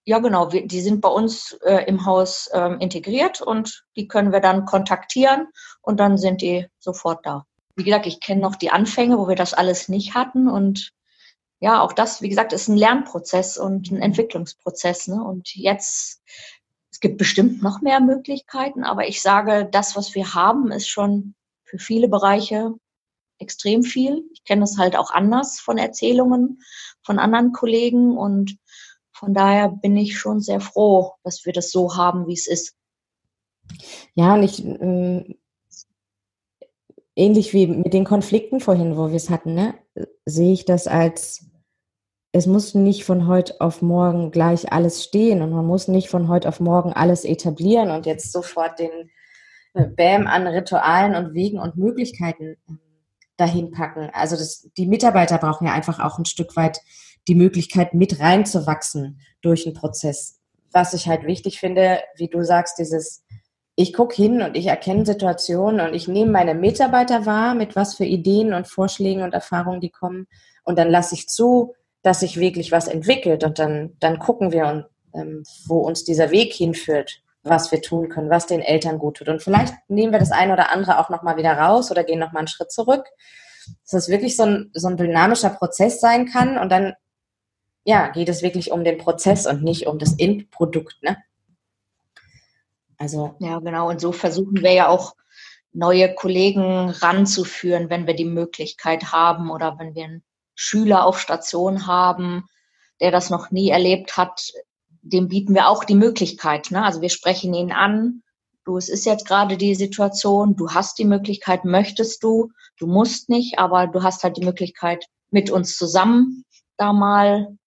Ja, genau. Wir, die sind bei uns äh, im Haus ähm, integriert und die können wir dann kontaktieren und dann sind die sofort da. Wie gesagt, ich kenne noch die Anfänge, wo wir das alles nicht hatten und ja, auch das, wie gesagt, ist ein Lernprozess und ein Entwicklungsprozess. Ne? Und jetzt, es gibt bestimmt noch mehr Möglichkeiten, aber ich sage, das, was wir haben, ist schon für viele Bereiche extrem viel. Ich kenne es halt auch anders von Erzählungen von anderen Kollegen und von daher bin ich schon sehr froh, dass wir das so haben, wie es ist. Ja, und ich, äh, ähnlich wie mit den Konflikten vorhin, wo wir es hatten, ne, sehe ich das als, es muss nicht von heute auf morgen gleich alles stehen und man muss nicht von heute auf morgen alles etablieren und jetzt sofort den äh, Bäm an Ritualen und Wegen und Möglichkeiten ähm, dahin packen. Also das, die Mitarbeiter brauchen ja einfach auch ein Stück weit die Möglichkeit, mit reinzuwachsen durch den Prozess. Was ich halt wichtig finde, wie du sagst, dieses ich gucke hin und ich erkenne Situationen und ich nehme meine Mitarbeiter wahr, mit was für Ideen und Vorschlägen und Erfahrungen die kommen. Und dann lasse ich zu, dass sich wirklich was entwickelt. Und dann, dann gucken wir, ähm, wo uns dieser Weg hinführt, was wir tun können, was den Eltern gut tut. Und vielleicht nehmen wir das eine oder andere auch nochmal wieder raus oder gehen nochmal einen Schritt zurück. Dass das wirklich so ein, so ein dynamischer Prozess sein kann. Und dann ja, geht es wirklich um den Prozess und nicht um das Endprodukt. Ne? Also ja, genau. Und so versuchen wir ja auch neue Kollegen ranzuführen, wenn wir die Möglichkeit haben oder wenn wir einen Schüler auf Station haben, der das noch nie erlebt hat, dem bieten wir auch die Möglichkeit. Ne? Also wir sprechen ihn an. Du, es ist jetzt gerade die Situation, du hast die Möglichkeit, möchtest du, du musst nicht, aber du hast halt die Möglichkeit, mit uns zusammen da mal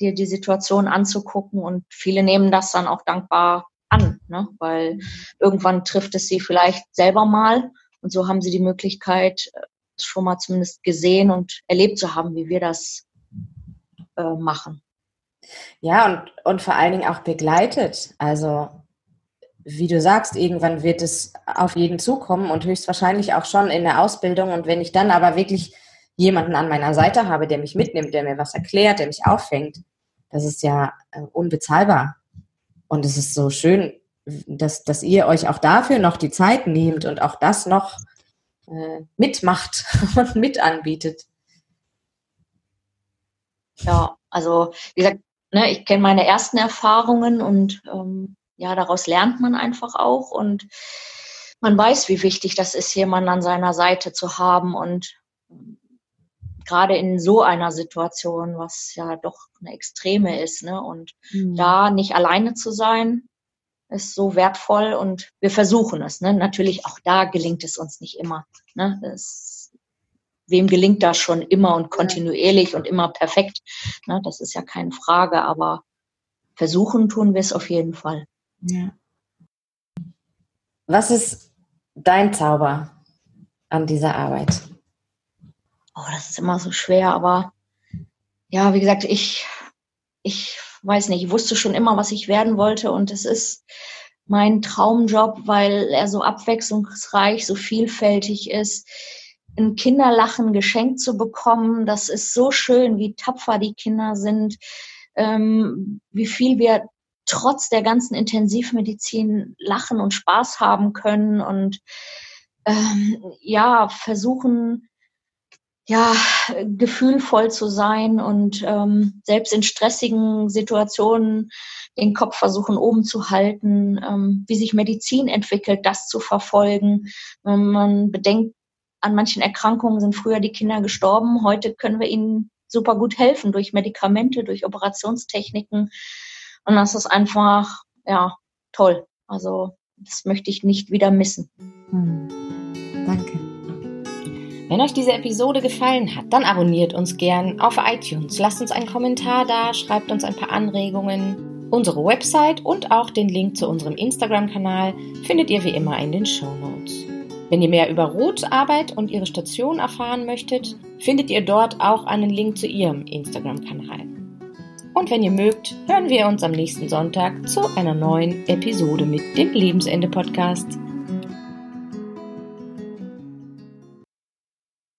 dir die Situation anzugucken und viele nehmen das dann auch dankbar an, ne? weil irgendwann trifft es sie vielleicht selber mal und so haben sie die Möglichkeit, äh, schon mal zumindest gesehen und erlebt zu haben, wie wir das äh, machen. Ja, und, und vor allen Dingen auch begleitet. Also, wie du sagst, irgendwann wird es auf jeden zukommen und höchstwahrscheinlich auch schon in der Ausbildung. Und wenn ich dann aber wirklich jemanden an meiner Seite habe, der mich mitnimmt, der mir was erklärt, der mich auffängt, das ist ja äh, unbezahlbar. Und es ist so schön, dass, dass ihr euch auch dafür noch die Zeit nehmt und auch das noch äh, mitmacht und mit anbietet. Ja, also wie gesagt, ne, ich kenne meine ersten Erfahrungen und ähm, ja, daraus lernt man einfach auch und man weiß, wie wichtig das ist, jemanden an seiner Seite zu haben und ähm, gerade in so einer Situation, was ja doch eine extreme ist, ne? Und mhm. da nicht alleine zu sein, ist so wertvoll und wir versuchen es. Ne? Natürlich auch da gelingt es uns nicht immer. Ne? Das, wem gelingt das schon immer und kontinuierlich und immer perfekt? Ne? Das ist ja keine Frage, aber versuchen tun wir es auf jeden Fall. Ja. Was ist dein Zauber an dieser Arbeit? Oh, das ist immer so schwer, aber ja, wie gesagt, ich, ich weiß nicht, ich wusste schon immer, was ich werden wollte und es ist mein Traumjob, weil er so abwechslungsreich, so vielfältig ist. Ein Kinderlachen geschenkt zu bekommen, das ist so schön, wie tapfer die Kinder sind, ähm, wie viel wir trotz der ganzen Intensivmedizin lachen und Spaß haben können und ähm, ja, versuchen, ja, gefühlvoll zu sein und ähm, selbst in stressigen Situationen den Kopf versuchen oben zu halten, ähm, wie sich Medizin entwickelt, das zu verfolgen. Ähm, man bedenkt, an manchen Erkrankungen sind früher die Kinder gestorben. Heute können wir ihnen super gut helfen durch Medikamente, durch Operationstechniken. Und das ist einfach, ja, toll. Also, das möchte ich nicht wieder missen. Hm. Danke. Wenn euch diese Episode gefallen hat, dann abonniert uns gern auf iTunes, lasst uns einen Kommentar da, schreibt uns ein paar Anregungen. Unsere Website und auch den Link zu unserem Instagram-Kanal findet ihr wie immer in den Show Notes. Wenn ihr mehr über Ruths Arbeit und ihre Station erfahren möchtet, findet ihr dort auch einen Link zu ihrem Instagram-Kanal. Und wenn ihr mögt, hören wir uns am nächsten Sonntag zu einer neuen Episode mit dem Lebensende-Podcast.